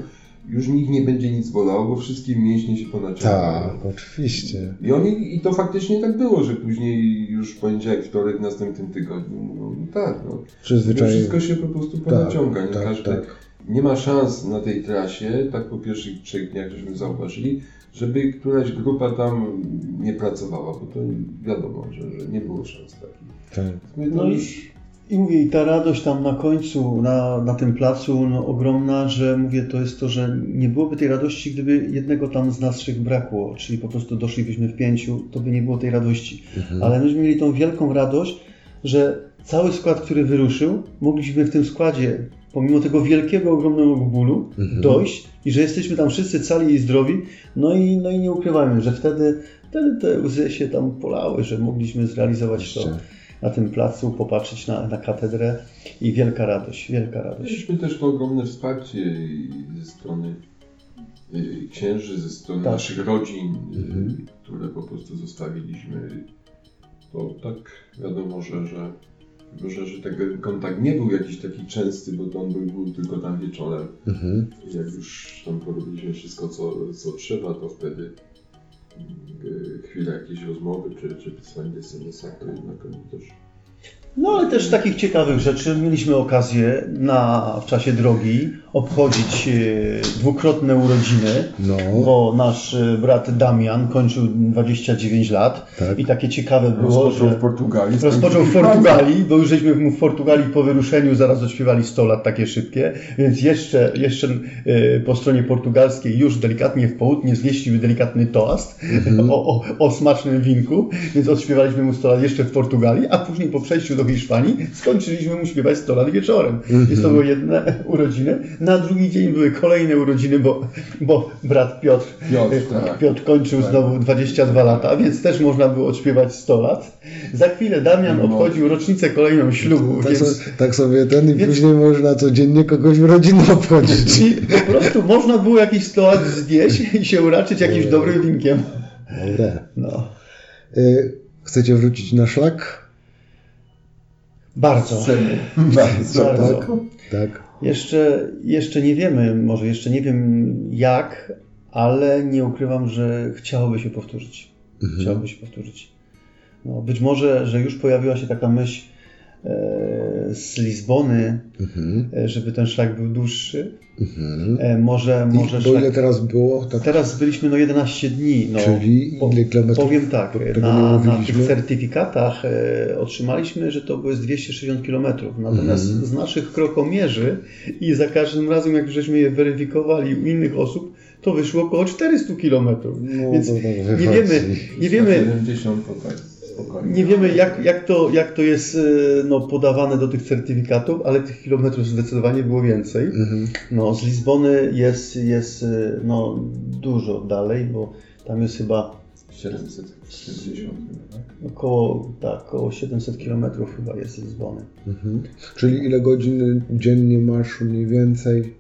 [SPEAKER 3] już nikt nie będzie nic bolało, bo wszystkie mięśnie się ponaciągają.
[SPEAKER 2] Tak, oczywiście.
[SPEAKER 3] I, oni, I to faktycznie tak było, że później już w poniedziałek, wtorek w następnym tygodniu mówią, no tak, no,
[SPEAKER 2] Przyzwyczajenie.
[SPEAKER 3] wszystko się po prostu ponaciąga. nie,
[SPEAKER 2] tak,
[SPEAKER 3] każdy,
[SPEAKER 2] tak.
[SPEAKER 3] nie ma szans na tej trasie, tak po pierwszych trzech dniach żeśmy zauważyli, żeby któraś grupa tam nie pracowała, bo to wiadomo, że, że nie było szans takich.
[SPEAKER 2] Tak.
[SPEAKER 4] No i,
[SPEAKER 3] już
[SPEAKER 4] i mówię, i ta radość tam na końcu, na, na tym placu, no, ogromna, że mówię, to jest to, że nie byłoby tej radości, gdyby jednego tam z naszych brakło, czyli po prostu doszlibyśmy w pięciu, to by nie było tej radości.
[SPEAKER 2] Mhm.
[SPEAKER 4] Ale myśmy mieli tą wielką radość, że cały skład, który wyruszył, mogliśmy w tym składzie, pomimo tego wielkiego, ogromnego bólu,
[SPEAKER 2] Mhm.
[SPEAKER 4] dojść i że jesteśmy tam wszyscy cali i zdrowi. No i, no i nie ukrywajmy, że wtedy, wtedy te łzy się tam polały, że mogliśmy zrealizować to
[SPEAKER 2] Oczywiście.
[SPEAKER 4] Na tym placu, popatrzeć na, na katedrę i wielka radość, wielka radość.
[SPEAKER 3] Mieliśmy też to ogromne wsparcie ze strony księży, ze strony
[SPEAKER 4] Tak.
[SPEAKER 3] naszych rodzin, y,
[SPEAKER 2] Mhm.
[SPEAKER 3] które po prostu zostawiliśmy. To tak wiadomo, że, że, że, że ten kontakt nie był jakiś taki częsty, bo on był, był tylko tam wieczorem.
[SPEAKER 2] Mhm.
[SPEAKER 3] Jak już tam porobiliśmy wszystko, co, co trzeba, to wtedy chwilę jakiejś rozmowy, czy, czy pisanie SMS-a, to jednak oni też
[SPEAKER 4] No ale też takich ciekawych rzeczy. Mieliśmy okazję na, w czasie drogi obchodzić e, dwukrotne urodziny,
[SPEAKER 2] No,
[SPEAKER 4] bo nasz e, brat Damian kończył 29 lat
[SPEAKER 2] tak.
[SPEAKER 4] i takie ciekawe było,
[SPEAKER 3] rozpoczął
[SPEAKER 4] że
[SPEAKER 3] w Portugalii.
[SPEAKER 4] rozpoczął w Portugalii, bo już żeśmy mu w Portugalii po wyruszeniu zaraz odśpiewali 100 lat takie szybkie, więc jeszcze, jeszcze e, po stronie portugalskiej już delikatnie w południe zwieścił delikatny toast [LAUGHS] o, o, o smacznym winku, więc odśpiewaliśmy mu 100 lat jeszcze w Portugalii, a później po przejściu do Hiszpanii skończyliśmy mu śpiewać 100 lat wieczorem. Więc to były jedne urodziny. Na drugi dzień były kolejne urodziny, bo, bo brat Piotr,
[SPEAKER 3] Piotr,
[SPEAKER 4] e,
[SPEAKER 3] tak.
[SPEAKER 4] Piotr kończył znowu 22 lata, więc też można było odśpiewać 100 lat. Za chwilę Damian
[SPEAKER 3] No.
[SPEAKER 4] obchodził rocznicę kolejną ślubu,
[SPEAKER 2] Tak,
[SPEAKER 4] więc
[SPEAKER 2] so, tak sobie ten i
[SPEAKER 4] Więc-
[SPEAKER 2] później można codziennie kogoś w rodzinę obchodzić.
[SPEAKER 4] i po prostu można było jakiś 100 lat zjeść i się uraczyć jakimś dobrym winkiem.
[SPEAKER 2] Dobre.
[SPEAKER 4] No,
[SPEAKER 2] Y, chcecie wrócić na szlak?
[SPEAKER 4] Bardzo.
[SPEAKER 3] Chcemy. [LAUGHS] Bardzo.
[SPEAKER 4] Bardzo.
[SPEAKER 2] Tak. Tak.
[SPEAKER 4] Jeszcze, jeszcze nie wiemy, może jeszcze nie wiem jak, ale nie ukrywam, że chciałoby się powtórzyć.
[SPEAKER 2] Mhm.
[SPEAKER 4] Chciałoby się powtórzyć. No, być może, że już pojawiła się taka myśl z Lizbony,
[SPEAKER 1] Mhm.
[SPEAKER 4] e, żeby ten szlak był dłuższy.
[SPEAKER 1] Mhm.
[SPEAKER 4] E, może, może
[SPEAKER 1] I, bo ile
[SPEAKER 4] szlak...
[SPEAKER 1] teraz było? Tak,
[SPEAKER 4] Teraz byliśmy no 11 dni. No,
[SPEAKER 1] Czyli
[SPEAKER 4] po-
[SPEAKER 1] ile kilometrów?
[SPEAKER 4] Powiem tak, na, na tych certyfikatach e, otrzymaliśmy, że to było z 260 km. Natomiast
[SPEAKER 1] Mhm.
[SPEAKER 4] z naszych krokomierzy i za każdym razem, jak żeśmy je weryfikowali u innych osób, to wyszło około 400 km.
[SPEAKER 1] No,
[SPEAKER 4] Więc nie wiemy, nie wiemy,
[SPEAKER 3] 70 to tak spokojnie.
[SPEAKER 4] nie wiemy jak, jak, to, jak to jest e, no, podawane do tych certyfikatów, ale tych kilometrów zdecydowanie było więcej.
[SPEAKER 1] Mhm.
[SPEAKER 4] No, z Lizbony jest, jest e, no, dużo dalej, bo tam jest chyba
[SPEAKER 3] 760 chyba, tak?
[SPEAKER 4] około, tak, około 700 km chyba jest z Lizbony.
[SPEAKER 1] Mhm. Czyli ile godzin dziennie masz mniej więcej?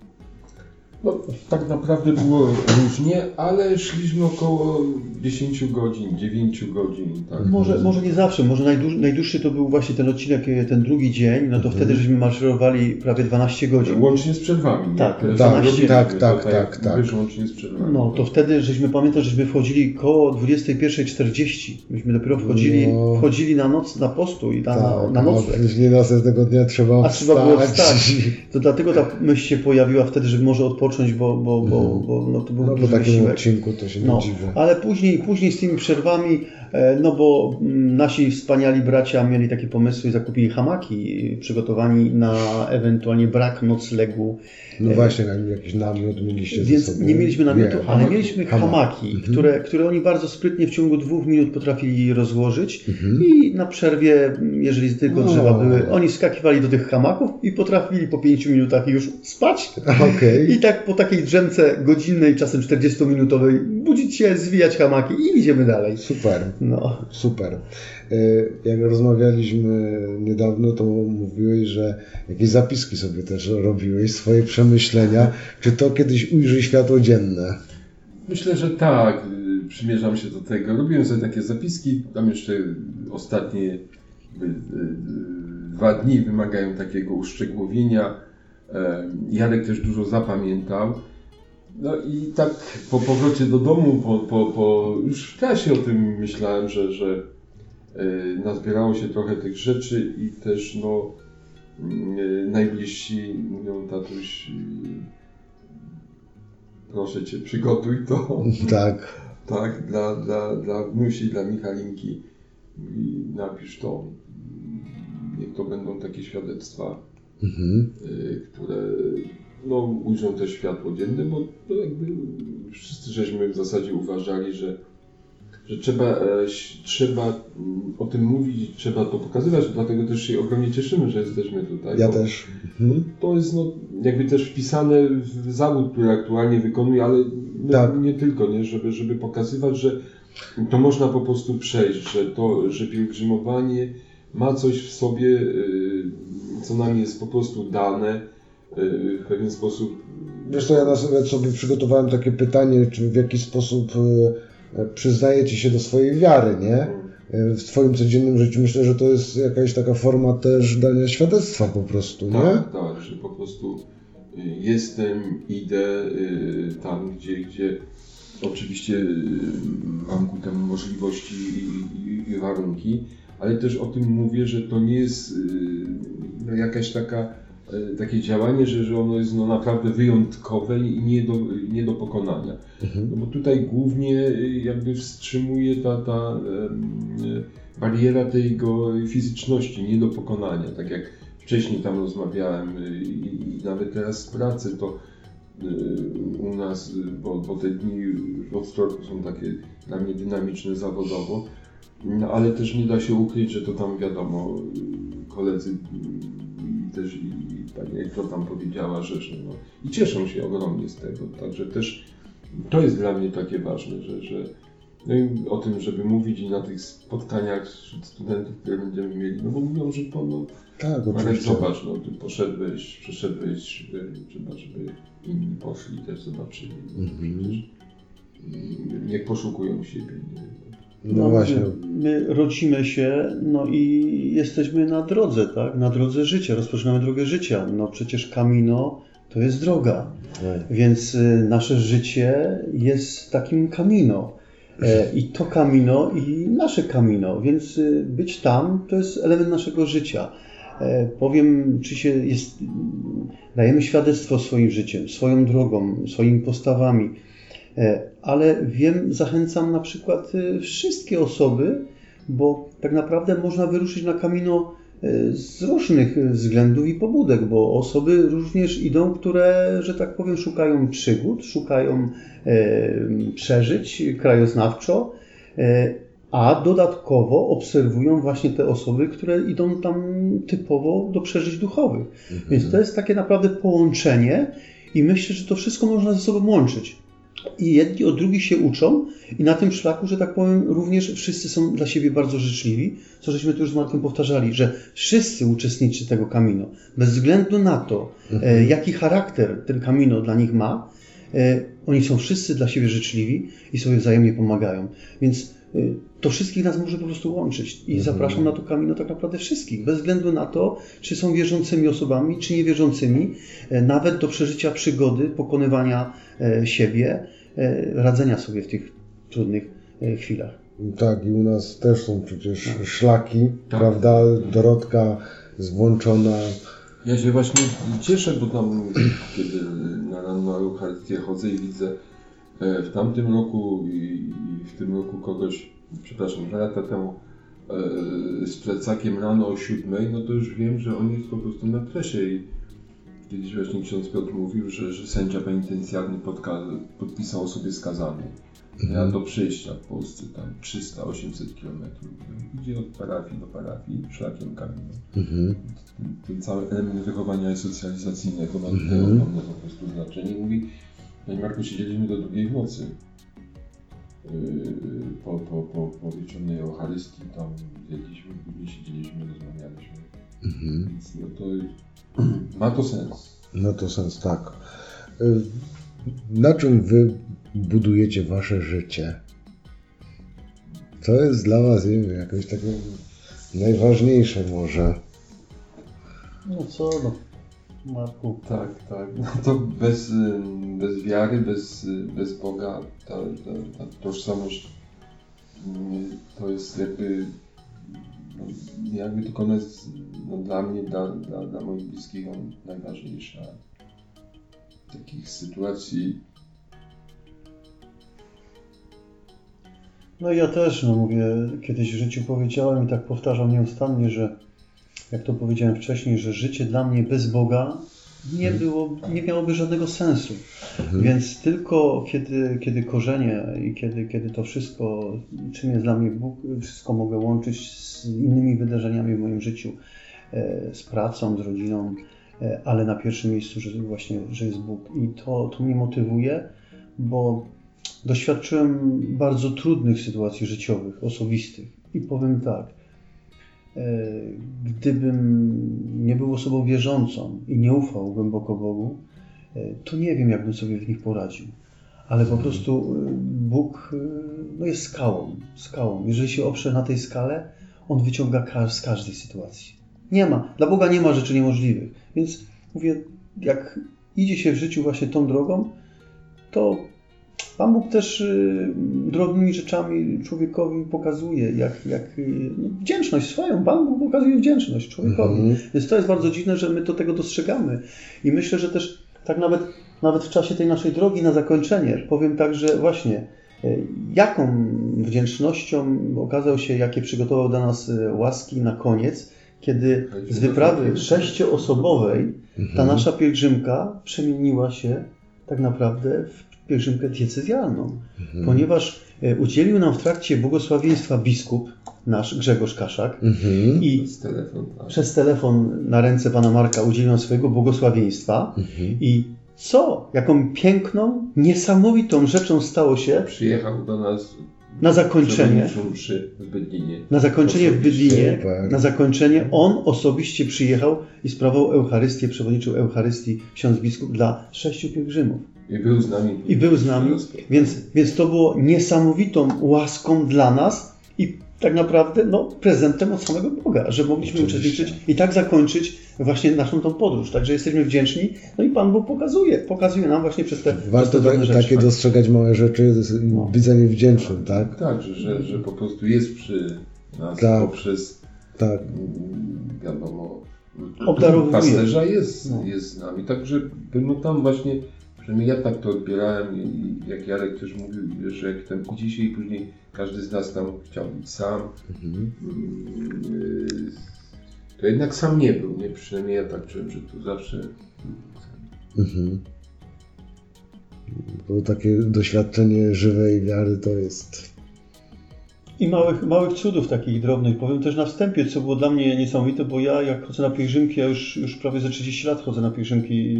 [SPEAKER 3] No, tak naprawdę było różnie, ale szliśmy około 10 godzin, 9 godzin. Tak.
[SPEAKER 4] Może, może nie zawsze, może najdłuż, najdłuższy to był właśnie ten odcinek, e, ten drugi dzień, no to wtedy żeśmy maszerowali prawie 12 godzin.
[SPEAKER 3] Łącznie z przerwami. nie?
[SPEAKER 4] Tak,
[SPEAKER 3] Które
[SPEAKER 4] tak,
[SPEAKER 3] tam robiliśmy,
[SPEAKER 1] tak, tak, tak, tak.
[SPEAKER 3] mówisz, łącznie z przerwami.
[SPEAKER 4] No to wtedy, żeśmy pamiętam, żeśmy wchodzili koło 21.40. Myśmy dopiero wchodzili,
[SPEAKER 1] No.
[SPEAKER 4] wchodzili na noc na postój, na, na, na
[SPEAKER 1] a
[SPEAKER 4] nocleg.
[SPEAKER 1] później następnego dnia trzeba
[SPEAKER 4] A trzeba było
[SPEAKER 1] wstać.
[SPEAKER 4] To dlatego ta myśl się pojawiła wtedy, żeby może odpocząć, bo, bo, bo,
[SPEAKER 1] Mhm.
[SPEAKER 4] bo no, to był
[SPEAKER 1] No po
[SPEAKER 4] duży
[SPEAKER 1] takim
[SPEAKER 4] wysiłek.
[SPEAKER 1] odcinku to się nie
[SPEAKER 4] No,
[SPEAKER 1] dziwię.
[SPEAKER 4] ale później, później z tymi przerwami, e, no bo mm, nasi wspaniali bracia mieli takie pomysły i zakupili hamaki e, przygotowani na ewentualnie brak noclegu.
[SPEAKER 1] No właśnie, jak jakiś namiot mieliście
[SPEAKER 4] Więc nie mieliśmy namiotu,
[SPEAKER 1] Nie,
[SPEAKER 4] ale
[SPEAKER 3] hamaki.
[SPEAKER 4] mieliśmy
[SPEAKER 1] Hamaki.
[SPEAKER 4] hamaki,
[SPEAKER 1] Mhm.
[SPEAKER 4] które, które oni bardzo sprytnie w ciągu dwóch minut potrafili rozłożyć.
[SPEAKER 1] Mhm.
[SPEAKER 4] I na przerwie, mm, jeżeli tylko
[SPEAKER 1] No.
[SPEAKER 4] drzewa były, oni skakiwali do tych hamaków i potrafili po pięciu minutach już spać.
[SPEAKER 1] Okej.
[SPEAKER 4] I tak po takiej drzemce godzinnej, czasem 40-minutowej, budzić się, zwijać hamaki i idziemy dalej.
[SPEAKER 1] Super,
[SPEAKER 4] No.
[SPEAKER 1] super. E, Jak rozmawialiśmy niedawno, to mówiłeś, że jakieś zapiski sobie też robiłeś, swoje przemyślenia. Czy to kiedyś ujrzy światło dzienne?
[SPEAKER 3] Myślę, że tak. y, Przymierzam się do tego. Robiłem sobie takie zapiski. Tam jeszcze ostatnie y, y, y, dwa dni wymagają takiego uszczegółowienia. E, Jarek też dużo zapamiętał. No i tak po powrocie do domu, po, po, po już w czasie o tym myślałem, że, że y, nazbierało się trochę tych rzeczy i też no y, najbliżsi mówią tatuś y, proszę Cię przygotuj to [LAUGHS]
[SPEAKER 1] Tak.
[SPEAKER 3] tak, dla, dla, dla wnusi, dla Michalinki i napisz to. Niech to będą takie świadectwa,
[SPEAKER 1] Mhm.
[SPEAKER 3] które no, ujrzą też światło dzienne, bo to jakby wszyscy żeśmy w zasadzie uważali, że, że trzeba, e, trzeba mm, o tym mówić, trzeba to pokazywać, dlatego też się ogromnie cieszymy, że jesteśmy tutaj.
[SPEAKER 1] Ja też. Mhm.
[SPEAKER 3] To jest no, jakby też wpisane w zawód, który aktualnie wykonuję, ale no,
[SPEAKER 1] Tak.
[SPEAKER 3] nie tylko, nie? Żeby, żeby pokazywać, że to można po prostu przejść, że to, że pielgrzymowanie ma coś w sobie, y, co nam jest po prostu dane w pewien sposób.
[SPEAKER 1] Wiesz co, ja nawet sobie przygotowałem takie pytanie, czy w jaki sposób e, e, przyznajecie się do swojej wiary, nie? E, W Twoim codziennym życiu. Myślę, że to jest jakaś taka forma też dania świadectwa po prostu, nie?
[SPEAKER 3] Tak, tak, że po prostu y, jestem, idę y, tam, gdzie, gdzie oczywiście y, mam ku temu możliwości i, i, warunki, ale też o tym mówię, że to nie jest y, no, jakaś taka y, takie działanie, że, że ono jest no, naprawdę wyjątkowe i nie do, nie do pokonania.
[SPEAKER 1] Mhm.
[SPEAKER 3] No bo tutaj głównie y, jakby wstrzymuje ta, ta y, bariera tej jego fizyczności, nie do pokonania. Tak jak wcześniej tam rozmawiałem i, i nawet teraz z pracy to u nas, bo, bo te dni w Ostrowcu są takie dla mnie dynamiczne zawodowo, no ale też nie da się ukryć, że to tam wiadomo, koledzy też i pani Ekto tam powiedziała, że, że no, i cieszą się ogromnie z tego, także też to jest dla mnie takie ważne, że, że no i o tym, żeby mówić i na tych spotkaniach wśród studentów, które będziemy mieli, no bo mówią, że to no,
[SPEAKER 1] Tak,
[SPEAKER 3] ale zobacz, no ty poszedłeś, przeszedłeś, y, trzeba, żeby inni poszli też zobaczyli. Przecież, y, Niech poszukują siebie. Nie?
[SPEAKER 1] No właśnie.
[SPEAKER 4] My rodzimy się, no i jesteśmy na drodze, tak? Na drodze życia, rozpoczynamy drogę życia. No przecież Camino to jest droga.
[SPEAKER 1] Tak.
[SPEAKER 4] Więc y, nasze życie jest takim kamino. E, I to kamino, i nasze kamino, więc y, być tam to jest element naszego życia. E, powiem, czy się jest, dajemy świadectwo swoim życiem, swoją drogą, swoimi postawami, ale wiem, zachęcam na przykład y, wszystkie osoby, bo tak naprawdę można wyruszyć na kamino z różnych względów i pobudek, bo osoby również idą, które, że tak powiem, szukają przygód, szukają przeżyć krajoznawczo, e, a dodatkowo obserwują właśnie te osoby, które idą tam typowo do przeżyć duchowych. Mhm. Więc to jest takie naprawdę połączenie i myślę, że to wszystko można ze sobą łączyć. I jedni od drugich się uczą i na tym szlaku, że tak powiem, również wszyscy są dla siebie bardzo życzliwi, co żeśmy tu już z Markiem powtarzali, że wszyscy uczestnicy tego kamino, bez względu na to, e, mhm. jaki charakter ten kamino dla nich ma, E, oni są wszyscy dla siebie życzliwi i sobie wzajemnie pomagają. Więc to wszystkich nas może po prostu łączyć. I mhm. zapraszam na to kamino tak naprawdę wszystkich, bez względu na to, czy są wierzącymi osobami, czy niewierzącymi, e, nawet do przeżycia przygody, pokonywania siebie, radzenia sobie w tych trudnych chwilach.
[SPEAKER 2] Tak, i u nas też są przecież tak. szlaki, tak. prawda? Dorotka zwłączona
[SPEAKER 3] ja się właśnie cieszę, bo tam, kiedy na ranną Eucharystię chodzę i widzę e, w tamtym roku i, w tym roku kogoś, przepraszam, dwa lata temu e, z plecakiem rano o siódmej, no to już wiem, że on jest po prostu na presie i kiedyś właśnie ksiądz Piotr mówił, że, że sędzia penitencjarny podpisał o sobie skazany. Ja do przejścia w Polsce tam 300-800 km. Idzie od parafii do parafii, szlakiem kamieniem. Mhm. Ten, ten, cały element wychowania socjalizacyjnego ma mhm. po prostu znaczenie. Mówi, Panie Marku, siedzieliśmy do drugiej w nocy. Yy, po, po, po, po wieczornej Eucharystii tam jedliśmy, później siedzieliśmy, rozmawialiśmy. Mhm. Więc no to [CLEARS THROAT] ma to sens.
[SPEAKER 2] Ma to sens, tak. Yy, na czym wy budujecie wasze życie? To jest dla was, nie wiem, jakoś takie najważniejsze może.
[SPEAKER 4] No co, no. Marku.
[SPEAKER 3] Tak, tak. No to bez, bez wiary, bez, bez Boga ta, ta, ta tożsamość to jest jakby no, jakby tylko ona jest no, dla mnie, dla, dla, dla moich bliskich najważniejsza. Takich sytuacji
[SPEAKER 4] No ja też, no mówię, kiedyś w życiu powiedziałem i tak powtarzam nieustannie, że jak to powiedziałem wcześniej, że życie dla mnie bez Boga nie mhm. było, nie miałoby żadnego sensu. Mhm. Więc tylko kiedy, kiedy korzenie i kiedy, kiedy to wszystko, czym jest dla mnie Bóg, wszystko mogę łączyć z innymi wydarzeniami w moim życiu, e, z pracą, z rodziną, e, ale na pierwszym miejscu, że właśnie, że jest Bóg. I to, to mnie motywuje, bo doświadczyłem bardzo trudnych sytuacji życiowych, osobistych. I powiem tak, gdybym nie był osobą wierzącą i nie ufał głęboko Bogu, e, to nie wiem, jakbym sobie w nich poradził. Ale po prostu e, Bóg no jest skałą, skałą. Jeżeli się oprze na tej skale, On wyciąga z każdej sytuacji. Nie ma, dla Boga nie ma rzeczy niemożliwych. Więc mówię, jak idzie się w życiu właśnie tą drogą, to Pan Bóg też y, drobnymi rzeczami człowiekowi pokazuje, jak, jak y, no, wdzięczność swoją. Pan Bóg pokazuje wdzięczność człowiekowi. -hmm. Więc to jest bardzo dziwne, że my do tego dostrzegamy. I myślę, że też tak nawet, nawet w czasie tej naszej drogi na zakończenie powiem tak, że właśnie y, jaką wdzięcznością okazał się, jakie przygotował dla nas łaski na koniec, kiedy z wyprawy sześcioosobowej ta mhm. nasza pielgrzymka przemieniła się tak naprawdę w pielgrzymkę diecezjalną, mhm. ponieważ e, udzielił nam w trakcie błogosławieństwa biskup, nasz Grzegorz Kaszak mhm. i przez telefon, tak. przez telefon na ręce pana Marka udzielił nam swojego błogosławieństwa mhm. i co? Jaką piękną, niesamowitą rzeczą stało się.
[SPEAKER 3] Przyjechał do nas
[SPEAKER 4] na zakończenie.
[SPEAKER 3] w Bydlinie.
[SPEAKER 4] Na zakończenie w Bydlinie. Na zakończenie on osobiście przyjechał i sprawował Eucharystię, przewodniczył Eucharystii ksiądz biskup dla sześciu pielgrzymów.
[SPEAKER 3] I był z nami.
[SPEAKER 4] I był z nami, więc, więc to było niesamowitą łaską dla nas i tak naprawdę no, prezentem od samego Boga, że mogliśmy
[SPEAKER 1] Oczywiście.
[SPEAKER 4] uczestniczyć i tak zakończyć właśnie naszą tą podróż. Także jesteśmy wdzięczni. No i Pan Bóg pokazuje, pokazuje nam właśnie przez te,
[SPEAKER 2] Warto
[SPEAKER 4] te
[SPEAKER 2] tak,
[SPEAKER 4] rzeczy.
[SPEAKER 2] takie dostrzegać małe rzeczy,
[SPEAKER 4] No.
[SPEAKER 2] widzenie wdzięcznym, tak?
[SPEAKER 3] Tak, że, że, po prostu jest przy nas
[SPEAKER 2] Tak.
[SPEAKER 3] poprzez
[SPEAKER 2] Tak.
[SPEAKER 3] mm, wiadomo
[SPEAKER 4] Obdarowuje.
[SPEAKER 3] pasterza jest,
[SPEAKER 4] No.
[SPEAKER 3] jest z nami. Także no tam właśnie, przynajmniej ja tak to odbierałem jak Jarek też mówił, że jak tam idzie się i później każdy z nas tam chciał być sam,
[SPEAKER 2] Mhm.
[SPEAKER 3] mm, y, to jednak sam nie był, nie? Przynajmniej ja tak czułem, że tu zawsze
[SPEAKER 2] Mhm. Bo takie doświadczenie żywej wiary to jest.
[SPEAKER 4] I małych, małych cudów takich drobnych. Powiem też na wstępie, co było dla mnie niesamowite, bo ja jak chodzę na pielgrzymki, ja już, już prawie ze 30 lat chodzę na pielgrzymki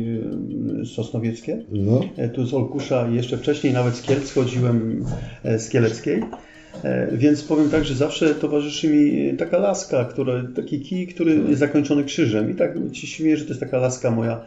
[SPEAKER 4] e, sosnowieckie.
[SPEAKER 2] No,
[SPEAKER 4] E, Tu z Olkusza i jeszcze wcześniej nawet z Kielc chodziłem e, z Kieleckiej. E, Więc powiem tak, że zawsze towarzyszy mi taka laska, która, taki kij, który jest zakończony krzyżem. I tak się śmieję, że to jest taka laska moja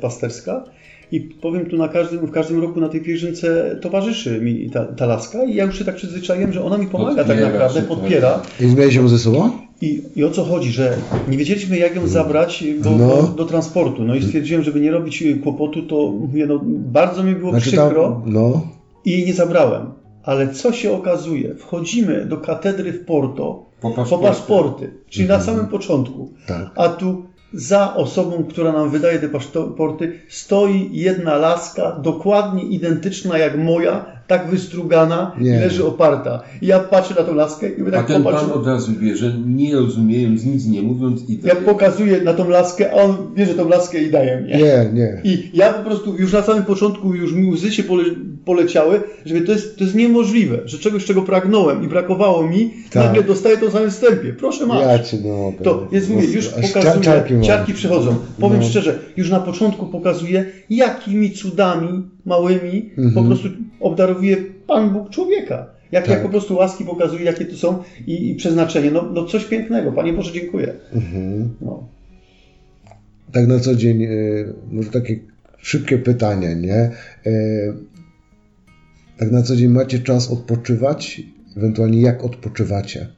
[SPEAKER 4] pasterska. I powiem tu na każdym, w każdym roku na tej pielgrzymce towarzyszy mi ta, ta laska i ja już się tak przyzwyczaiłem, że ona mi pomaga tak
[SPEAKER 3] Podpiera
[SPEAKER 4] naprawdę,
[SPEAKER 3] się,
[SPEAKER 4] podpiera.
[SPEAKER 2] i zmieniać ją ze sobą?
[SPEAKER 4] I, I o co chodzi, że nie wiedzieliśmy jak ją zabrać do,
[SPEAKER 2] No.
[SPEAKER 4] do, do transportu. No i stwierdziłem, żeby nie robić kłopotu, to mówię, no bardzo mi było
[SPEAKER 2] Znaczy
[SPEAKER 4] przykro
[SPEAKER 2] tam, no,
[SPEAKER 4] i jej nie zabrałem. Ale co się okazuje? Wchodzimy do katedry w Porto
[SPEAKER 3] po
[SPEAKER 4] po
[SPEAKER 3] paszporcie.
[SPEAKER 4] paszporty, czyli na samym początku.
[SPEAKER 2] tak.
[SPEAKER 4] A tu za osobą, która nam wydaje te paszporty, stoi jedna laska, dokładnie identyczna jak moja, tak wystrugana i
[SPEAKER 2] Nie.
[SPEAKER 4] leży oparta. I ja patrzę na tą laskę i mówię
[SPEAKER 3] A
[SPEAKER 4] tak
[SPEAKER 3] ten
[SPEAKER 4] popatrz.
[SPEAKER 3] pan od razu wie, że nie rozumiejąc, nic nie mówiąc i
[SPEAKER 4] Ja
[SPEAKER 3] daje.
[SPEAKER 4] pokazuję na tą laskę, a on bierze tą laskę i daje mnie.
[SPEAKER 2] Nie, nie.
[SPEAKER 4] I ja po prostu już na samym początku już mi łzy się pole, poleciały, że to jest, to jest niemożliwe, że czegoś, czego pragnąłem i brakowało mi,
[SPEAKER 2] Tak.
[SPEAKER 4] nagle dostaję to w samym wstępie. Proszę masz.
[SPEAKER 2] Ja cię mogę.
[SPEAKER 4] To jest, mówię, już
[SPEAKER 2] Aż
[SPEAKER 4] pokazuje,
[SPEAKER 2] ciarki
[SPEAKER 4] ciarki, przychodzą. Powiem
[SPEAKER 2] No.
[SPEAKER 4] szczerze, już na początku pokazuje, jakimi cudami małymi po
[SPEAKER 2] Mhm.
[SPEAKER 4] prostu obdarowuje Pan Bóg człowieka. Jak,
[SPEAKER 2] Tak.
[SPEAKER 4] jak po prostu łaski pokazuje, jakie to są i, i przeznaczenie. No, no coś pięknego. Panie Boże, dziękuję.
[SPEAKER 2] Mhm.
[SPEAKER 4] No.
[SPEAKER 2] Tak na co dzień, y, może takie szybkie pytanie, nie? Y, Tak na co dzień macie czas odpoczywać? Ewentualnie jak odpoczywacie?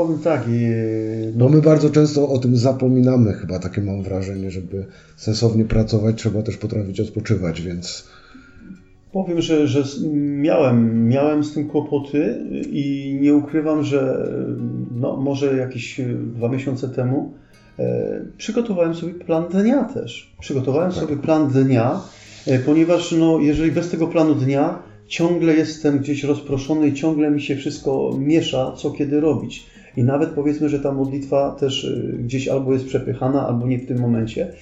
[SPEAKER 4] Powiem tak,
[SPEAKER 2] Bo my bardzo często o tym zapominamy, chyba takie mam wrażenie, żeby sensownie pracować, trzeba też potrafić odpoczywać, więc
[SPEAKER 4] Powiem, że, że miałem, miałem z tym kłopoty i nie ukrywam, że no, może jakieś dwa miesiące temu e, przygotowałem sobie plan dnia też. Przygotowałem sobie plan dnia, e, ponieważ no, jeżeli bez tego planu dnia ciągle jestem gdzieś rozproszony i ciągle mi się wszystko miesza, co kiedy robić. I nawet powiedzmy, że ta modlitwa też e, gdzieś albo jest przepychana, albo nie w tym momencie.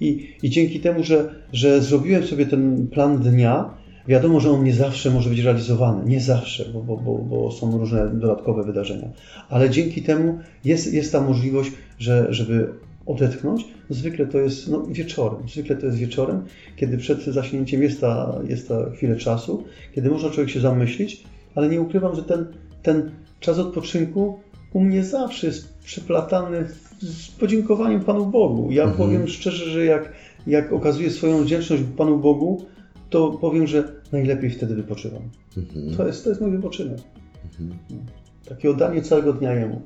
[SPEAKER 4] I, i dzięki temu, że, że zrobiłem sobie ten plan dnia, Wiadomo, że on nie zawsze może być realizowany, nie zawsze, bo, bo, bo, bo są różne dodatkowe wydarzenia, ale dzięki temu jest, jest ta możliwość, że, żeby odetchnąć. Zwykle to jest no, wieczorem, zwykle to jest wieczorem, kiedy przed zaśnięciem jest ta, jest ta chwilę czasu, kiedy można człowiek się zamyślić, ale nie ukrywam, że ten, ten czas odpoczynku u mnie zawsze jest przeplatany z podziękowaniem Panu Bogu. Ja
[SPEAKER 2] Mhm.
[SPEAKER 4] powiem szczerze, że jak, jak okazuję swoją wdzięczność Panu Bogu, to powiem, że najlepiej wtedy wypoczywam.
[SPEAKER 2] mhm.
[SPEAKER 4] To jest, to jest mój wypoczynek.
[SPEAKER 2] Mhm.
[SPEAKER 4] Takie oddanie całego dnia Jemu.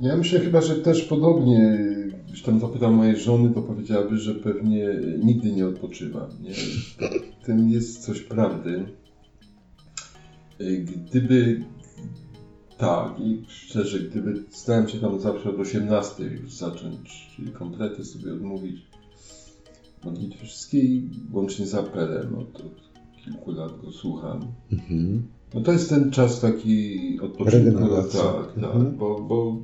[SPEAKER 3] Ja myślę chyba, że też podobnie, gdybyś tam zapytał mojej żony, to powiedziałaby, że pewnie nigdy nie odpoczywa. Nie? W tym jest coś prawdy. Gdyby tak, i szczerze, gdyby starałem się tam zawsze od 18 już zacząć, czyli komplety sobie odmówić modlitwy wszystkiej, łącznie z apelem, od, od kilku lat go słucham.
[SPEAKER 2] Mhm.
[SPEAKER 3] No to jest ten czas taki odpoczynku.
[SPEAKER 2] Regeneracja.
[SPEAKER 3] Tak, tak.
[SPEAKER 2] Mhm.
[SPEAKER 3] Bo, bo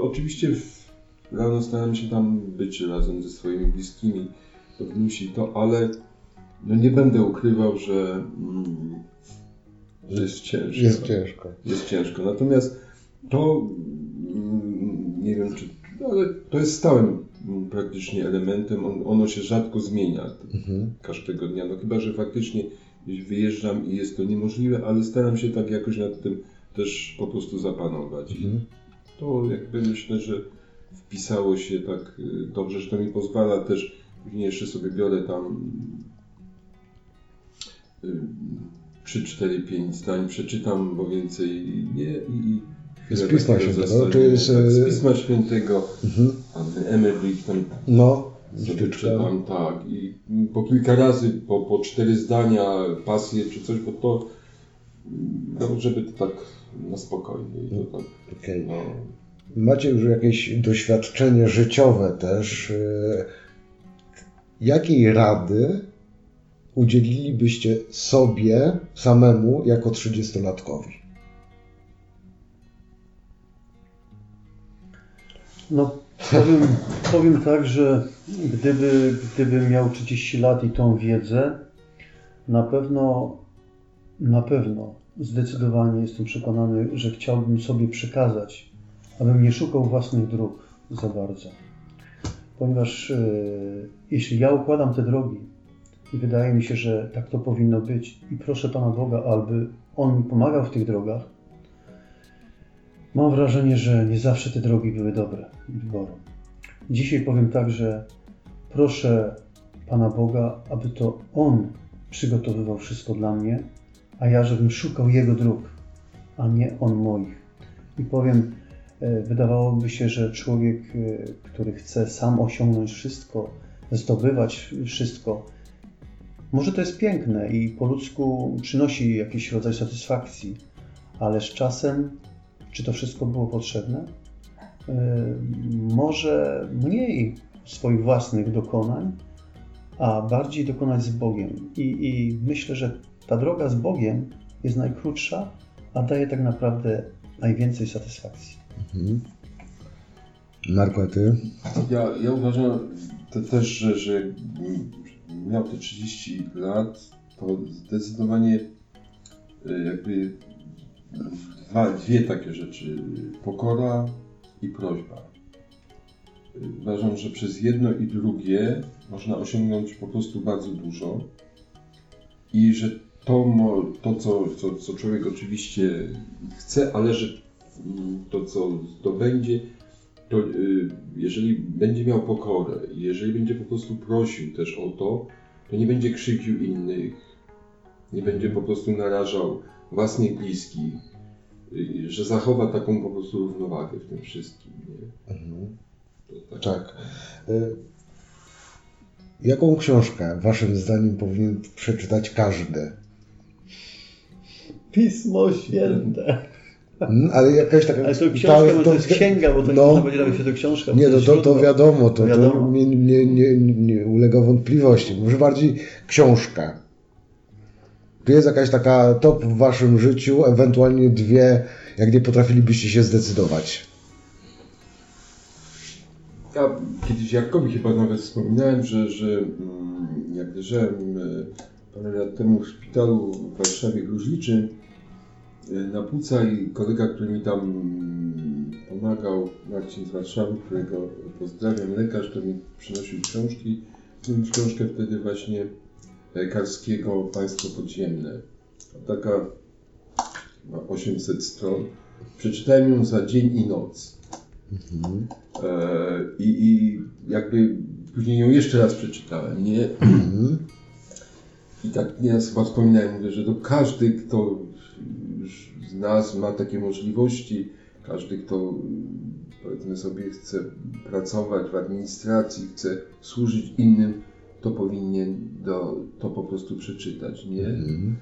[SPEAKER 3] oczywiście w, rano starałem się tam być razem ze swoimi bliskimi, to wnusi to, ale no nie będę ukrywał, że, mm, że jest ciężko.
[SPEAKER 2] Jest ciężko.
[SPEAKER 3] Jest ciężko. Natomiast to mm, nie wiem czy, ale to jest stałym mm, praktycznie elementem. On, ono się rzadko zmienia
[SPEAKER 2] Mhm.
[SPEAKER 3] każdego dnia. No chyba, że faktycznie wyjeżdżam i jest to niemożliwe, ale staram się tak jakoś nad tym też po prostu zapanować. I
[SPEAKER 2] Mhm.
[SPEAKER 3] to jakby myślę, że wpisało się tak y, dobrze, że to mi pozwala też później jeszcze sobie biorę tam y, 3, 4, 5 zdań przeczytam, bo więcej nie i
[SPEAKER 2] z Pisma Świętego,
[SPEAKER 3] czy z, tak, z Pisma Świętego, mhm. Emmerich tam
[SPEAKER 2] no,
[SPEAKER 3] czytam, tak. I po kilka razy, po, po cztery zdania, pasje czy coś, bo to, no, żeby to tak na spokojnie. I to tak,
[SPEAKER 2] okay. no. Macie już jakieś doświadczenie życiowe też. Y, jakiej rady udzielilibyście sobie samemu jako trzydziestolatkowi?
[SPEAKER 4] No, powiem, powiem tak, że gdyby, gdybym miał 30 lat i tą wiedzę, na pewno, na pewno, zdecydowanie jestem przekonany, że chciałbym sobie przekazać, abym nie szukał własnych dróg za bardzo. Ponieważ e, jeśli ja układam te drogi i wydaje mi się, że tak to powinno być i proszę Pana Boga, aby On mi pomagał w tych drogach, Mam wrażenie, że nie zawsze te drogi były dobre. Dzisiaj powiem tak, że proszę Pana Boga, aby to On przygotowywał wszystko dla mnie, a ja żebym szukał Jego dróg, a nie On moich. I powiem, e, wydawałoby się, że człowiek, e, który chce sam osiągnąć wszystko, zdobywać wszystko, może to jest piękne i po ludzku przynosi jakiś rodzaj satysfakcji, ale z czasem czy to wszystko było potrzebne? Yy, może mniej swoich własnych dokonań, a bardziej dokonać z Bogiem. I, I, myślę, że ta droga z Bogiem jest najkrótsza, a daje tak naprawdę najwięcej satysfakcji. Mhm.
[SPEAKER 2] Marko, a ty?
[SPEAKER 3] Ja, ja uważam to też, że, że miał te 30 lat, to zdecydowanie y, jakby dwa, dwie takie rzeczy. Pokora i prośba. Uważam, że przez jedno i drugie można osiągnąć po prostu bardzo dużo i że to, to co, co, co człowiek oczywiście chce, ale że to, co zdobędzie, to y, jeżeli będzie miał pokorę, jeżeli będzie po prostu prosił też o to, to nie będzie krzykił innych, nie będzie po prostu narażał własnych bliskich, że zachowa taką po prostu równowagę w tym wszystkim. Nie? Mhm.
[SPEAKER 2] Tak. tak. Y, jaką książkę Waszym zdaniem powinien przeczytać każdy?
[SPEAKER 4] Pismo Święte.
[SPEAKER 2] Hmm, ale jakaś taka.
[SPEAKER 4] Ale to książka, to, to, to jest księga, bo to no, nie będzie nawet się to książka.
[SPEAKER 2] Nie, no, to, to wiadomo, to, wiadomo. to nie, nie, nie, nie ulega wątpliwości. Może bardziej książka. Czy jest jakaś taka top w waszym życiu, ewentualnie dwie, jak nie potrafilibyście się zdecydować?
[SPEAKER 3] Ja kiedyś Jarkowi chyba nawet wspominałem, że, że mm, jak leżałem e, parę lat temu w szpitalu w Warszawie Gruźliczy e, na płuca i kolega, który mi tam pomagał, Marcin z Warszawy, którego pozdrawiam, lekarz, który mi przynosił książki. Książkę wtedy właśnie Karskiego Państwo Podziemne. Taka 800 stron. Przeczytałem ją za dzień i noc. Mhm. E, i, I jakby później ją jeszcze raz przeczytałem, nie? Mhm. I tak nieraz chyba wspominałem, mówię, że to każdy, kto z nas ma takie możliwości, każdy, kto powiedzmy sobie chce pracować w administracji, chce służyć innym, to powinien do, to po prostu przeczytać, nie? Mm.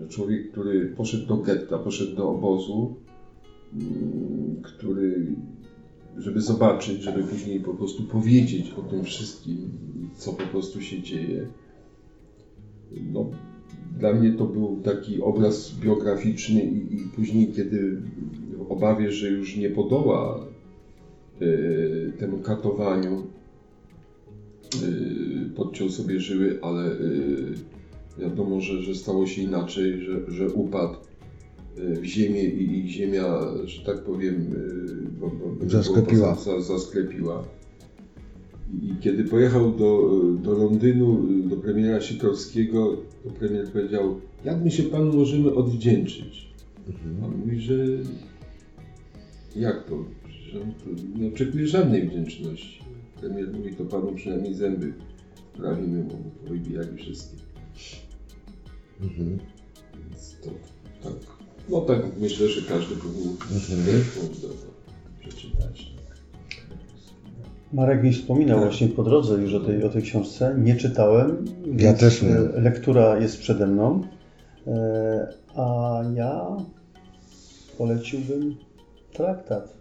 [SPEAKER 3] Że człowiek, który poszedł do getta, poszedł do obozu, mm, który, żeby zobaczyć, żeby później po prostu powiedzieć o tym wszystkim, co po prostu się dzieje. No, dla mnie to był taki obraz biograficzny i, i później, kiedy w obawie, że już nie podoła y, temu katowaniu, Y, podciął sobie żyły, ale y, wiadomo, że, że stało się inaczej, że, że upadł w ziemię i, i ziemia, że tak powiem,
[SPEAKER 2] zasklepiła.
[SPEAKER 3] Za, zasklepiła. I kiedy pojechał do, do Londynu, do premiera Sikorskiego, to premier powiedział, jak my się panu możemy odwdzięczyć? Mhm. On mówi, że jak to? Że nie oczekuje żadnej wdzięczności. Premier mówi, to panu przynajmniej zęby prawimy, bo wybijali wszystkie. Mhm. Więc to tak, no tak myślę, że każdy powinien do przeczytać.
[SPEAKER 4] Marek mi wspominał
[SPEAKER 3] Tak.
[SPEAKER 4] właśnie po drodze już o tej, o tej książce. Nie czytałem.
[SPEAKER 1] Ja też nie.
[SPEAKER 4] e, Lektura jest przede mną. E, A ja poleciłbym traktat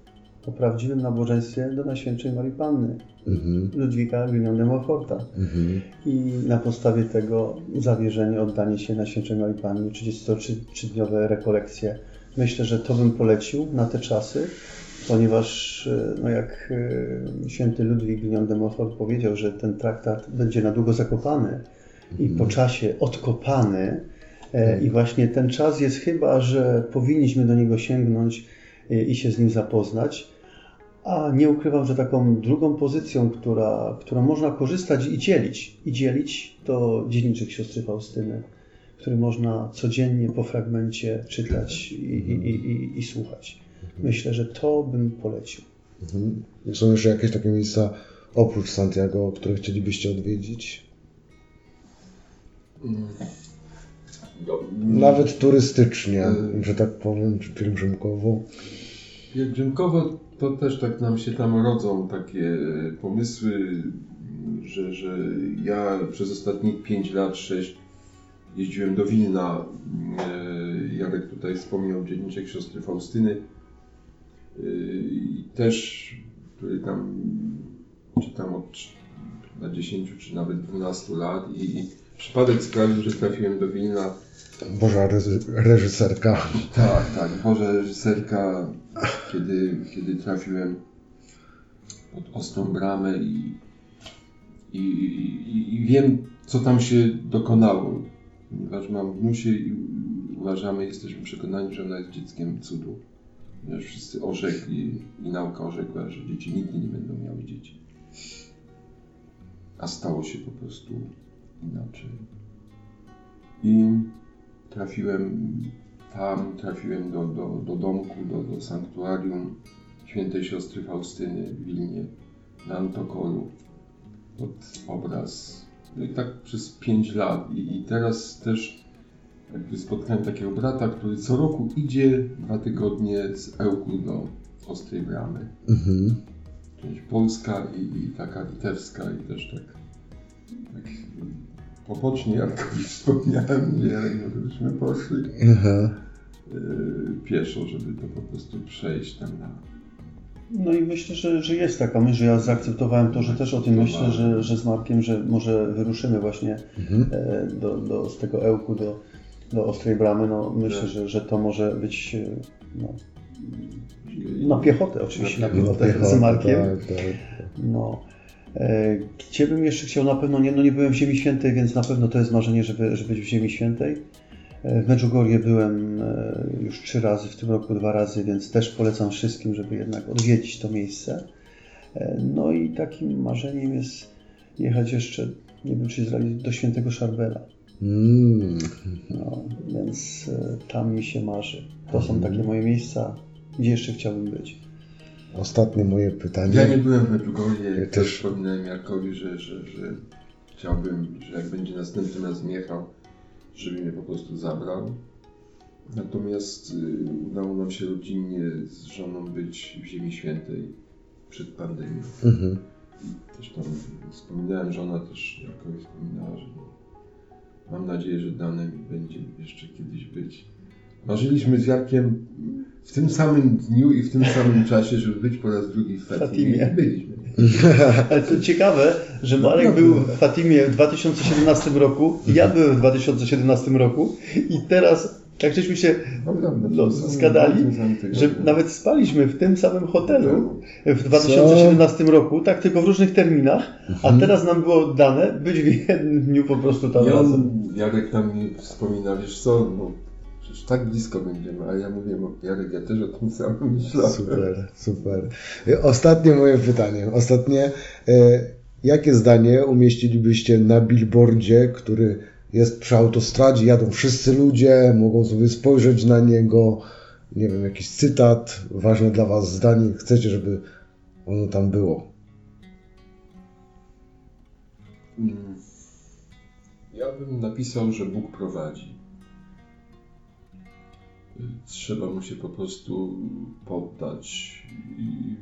[SPEAKER 4] o prawdziwym nabożeństwie do Najświętszej Marii Panny
[SPEAKER 1] Mhm.
[SPEAKER 4] Ludwika de Montforta.
[SPEAKER 1] Mhm.
[SPEAKER 4] I na podstawie tego zawierzenie, oddanie się Najświętszej Marii Pannie, 33-dniowe rekolekcje. Myślę, że to bym polecił na te czasy, ponieważ e, no jak e, święty Ludwik Grignon de Montfort powiedział, że ten traktat będzie na długo zakopany i po czasie odkopany e, i właśnie ten czas jest chyba, że powinniśmy do niego sięgnąć i się z nim zapoznać. A nie ukrywam, że taką drugą pozycją, która, którą można korzystać i dzielić, i dzielić, to dzienniczek siostry Faustyny, który można codziennie po fragmencie czytać i, i, i, i słuchać. Myślę, że to bym polecił.
[SPEAKER 1] Mhm. Są jeszcze jakieś takie miejsca oprócz Santiago, które chcielibyście odwiedzić?
[SPEAKER 3] No,
[SPEAKER 1] Nawet turystycznie,
[SPEAKER 3] Mm.
[SPEAKER 1] że tak powiem, czy pielgrzymkowo.
[SPEAKER 3] Pielgrzymkowo to też tak nam się tam rodzą takie pomysły, że, że ja przez ostatnie 5 lat, 6 jeździłem do Wilna. E, Jarek tutaj wspomniał dzienniczek siostry Faustyny. I też który tam czytam od na 10 czy nawet 12 lat i, przypadek sprawił, że trafiłem do Wilna.
[SPEAKER 1] Boża reżyserka.
[SPEAKER 3] Tak, tak. Boże reżyserka, kiedy, kiedy trafiłem pod ostrą bramę i, i, i, i wiem, co tam się dokonało. Ponieważ mam wnusie i uważamy, jesteśmy przekonani, że ona jest dzieckiem cudu. Ponieważ wszyscy orzekli i nauka orzekła, że dzieci nigdy nie będą miały dzieci. A stało się po prostu inaczej. I trafiłem tam, trafiłem do, do, do domku, do, do sanktuarium świętej siostry Faustyny w Wilnie, na Antokolu, pod obraz. No i tak przez 5 lat. I, I teraz też jakby spotkałem takiego brata, który co roku idzie dwa tygodnie z Ełku do Ostrej Bramy.
[SPEAKER 1] Mhm.
[SPEAKER 3] Część polska i, i taka litewska i też tak, tak pobocznie Jarkowi wspomniałem, że no byśmy poszli yy, pieszo, żeby to po prostu przejść tam na...
[SPEAKER 4] No i myślę, że, że jest taka myśl, że ja zaakceptowałem to, że też o tym myślę, że, że z Markiem, że może wyruszymy właśnie
[SPEAKER 1] Mhm.
[SPEAKER 4] e, do, do, z tego Ełku do, do Ostrej Bramy. No, myślę,
[SPEAKER 3] Tak.
[SPEAKER 4] że, że to może być e, no, na piechotę oczywiście, na
[SPEAKER 3] Na
[SPEAKER 4] piechotę
[SPEAKER 1] Piechotę,
[SPEAKER 4] z Markiem.
[SPEAKER 1] Tak, tak.
[SPEAKER 4] No. E, Gdzie bym jeszcze chciał, na pewno nie, no nie byłem w Ziemi Świętej, więc na pewno to jest marzenie, żeby, żeby być w Ziemi Świętej. E, W Medjugorje byłem już trzy razy, w tym roku dwa razy, więc też polecam wszystkim, żeby jednak odwiedzić to miejsce. No i takim marzeniem jest jechać jeszcze, nie wiem czy zrealizować, do Świętego Szarbela.
[SPEAKER 1] Mm.
[SPEAKER 4] No, więc e, tam mi się marzy. To są takie moje miejsca, gdzie jeszcze chciałbym być.
[SPEAKER 1] Ostatnie moje pytanie.
[SPEAKER 3] Ja nie byłem w Medjugorje,
[SPEAKER 1] Ja
[SPEAKER 3] ja
[SPEAKER 1] też.
[SPEAKER 3] wspominałem Jarkowi, że, że, że chciałbym, że jak będzie następnym razem jechał, żeby mnie po prostu zabrał. Natomiast y, udało nam się rodzinnie z żoną być w Ziemi Świętej przed pandemią.
[SPEAKER 1] Mhm.
[SPEAKER 3] I też tam wspominałem, żona też Jarkowi wspominała, że mam nadzieję, że dane mi będzie jeszcze kiedyś być. Marzyliśmy z Jarkiem w tym samym dniu i w tym samym czasie, żeby być po raz drugi w Fatimie. I byliśmy. [LAUGHS]
[SPEAKER 4] Ale to ciekawe, że Marek był w Fatimie w 2017 roku, ja byłem w 2017 roku i teraz, jak żeśmy się no, zgadali, że nawet spaliśmy w tym samym hotelu w 2017 roku, tak tylko w różnych terminach, a teraz nam było dane być w jednym dniu po prostu tam
[SPEAKER 3] I
[SPEAKER 4] razem.
[SPEAKER 3] Jarek tam mi wspomina, wiesz co, no, przecież tak blisko będziemy, a ja mówię, no, Jarek, ja też o tym samym myślałem.
[SPEAKER 1] Super, super. Ostatnie moje pytanie. Ostatnie. E, jakie zdanie umieścilibyście na billboardzie, który jest przy autostradzie, jadą wszyscy ludzie, mogą sobie spojrzeć na niego, nie wiem, jakiś cytat, ważne dla Was zdanie, chcecie, żeby ono tam było.
[SPEAKER 3] Mm. Ja bym napisał, że Bóg prowadzi. trzeba mu się po prostu poddać i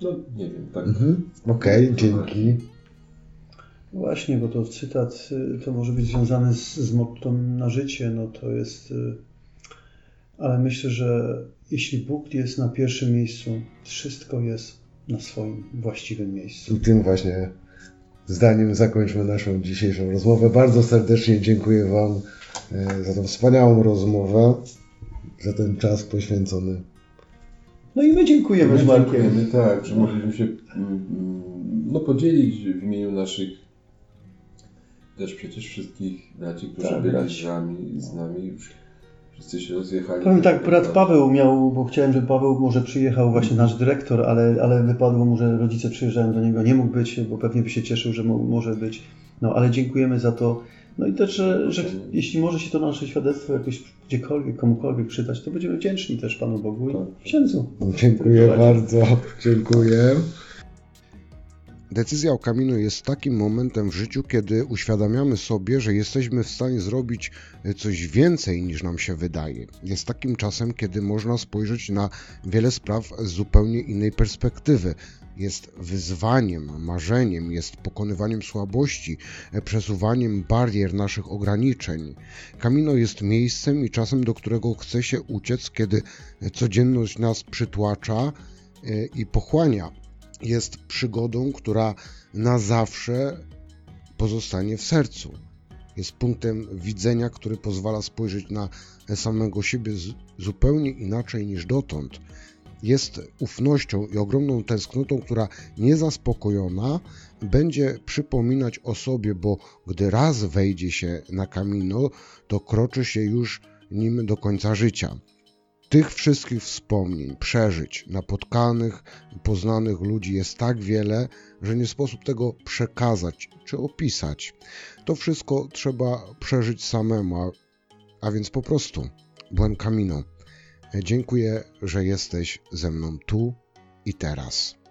[SPEAKER 3] no nie wiem, tak.
[SPEAKER 5] Mhm. Okej, dzięki.
[SPEAKER 4] Właśnie, bo to cytat y, to może być związany z, z motto na życie, no to jest. y, Ale myślę, że jeśli Bóg jest na pierwszym miejscu, wszystko jest na swoim właściwym miejscu.
[SPEAKER 5] I tym właśnie zdaniem zakończmy naszą dzisiejszą rozmowę. Bardzo serdecznie dziękuję Wam e, za tą wspaniałą rozmowę, za ten czas poświęcony.
[SPEAKER 4] No i my dziękujemy z
[SPEAKER 3] My
[SPEAKER 4] Markiem.
[SPEAKER 3] dziękujemy, tak, że mogliśmy się mm, mm, no, podzielić w imieniu naszych też przecież wszystkich braci, którzy
[SPEAKER 4] Tak,
[SPEAKER 3] byli
[SPEAKER 4] braci.
[SPEAKER 3] z nami, z nami już wszyscy się rozjechali.
[SPEAKER 4] Powiem tak, brat Paweł miał, bo chciałem, żeby Paweł może przyjechał, właśnie nasz dyrektor, ale, ale wypadło mu, że rodzice przyjeżdżają do niego, nie mógł być, bo pewnie by się cieszył, że mo, może być. No ale dziękujemy za to. No i też, że, że jeśli może się to nasze świadectwo jakoś gdziekolwiek, komukolwiek przydać, to będziemy wdzięczni też Panu Bogu i księdzu.
[SPEAKER 5] Dziękuję bardzo. Dziękuję.
[SPEAKER 2] Decyzja o kamieniu jest takim momentem w życiu, kiedy uświadamiamy sobie, że jesteśmy w stanie zrobić coś więcej niż nam się wydaje. Jest takim czasem, kiedy można spojrzeć na wiele spraw z zupełnie innej perspektywy. Jest wyzwaniem, marzeniem, jest pokonywaniem słabości, przesuwaniem barier naszych ograniczeń. Kamino jest miejscem i czasem, do którego chce się uciec, kiedy codzienność nas przytłacza e, i pochłania jest przygodą, która na zawsze pozostanie w sercu. Jest punktem widzenia, który pozwala spojrzeć na samego siebie zupełnie inaczej niż dotąd. Jest ufnością i ogromną tęsknotą, która niezaspokojona będzie przypominać o sobie, bo gdy raz wejdzie się na kamino, to kroczy się już nim do końca życia tych wszystkich wspomnień, przeżyć, napotkanych, poznanych ludzi jest tak wiele, że nie sposób tego przekazać czy opisać. To wszystko trzeba przeżyć samemu, a, a więc po prostu błęd Camino. Dziękuję, że jesteś ze mną tu i teraz.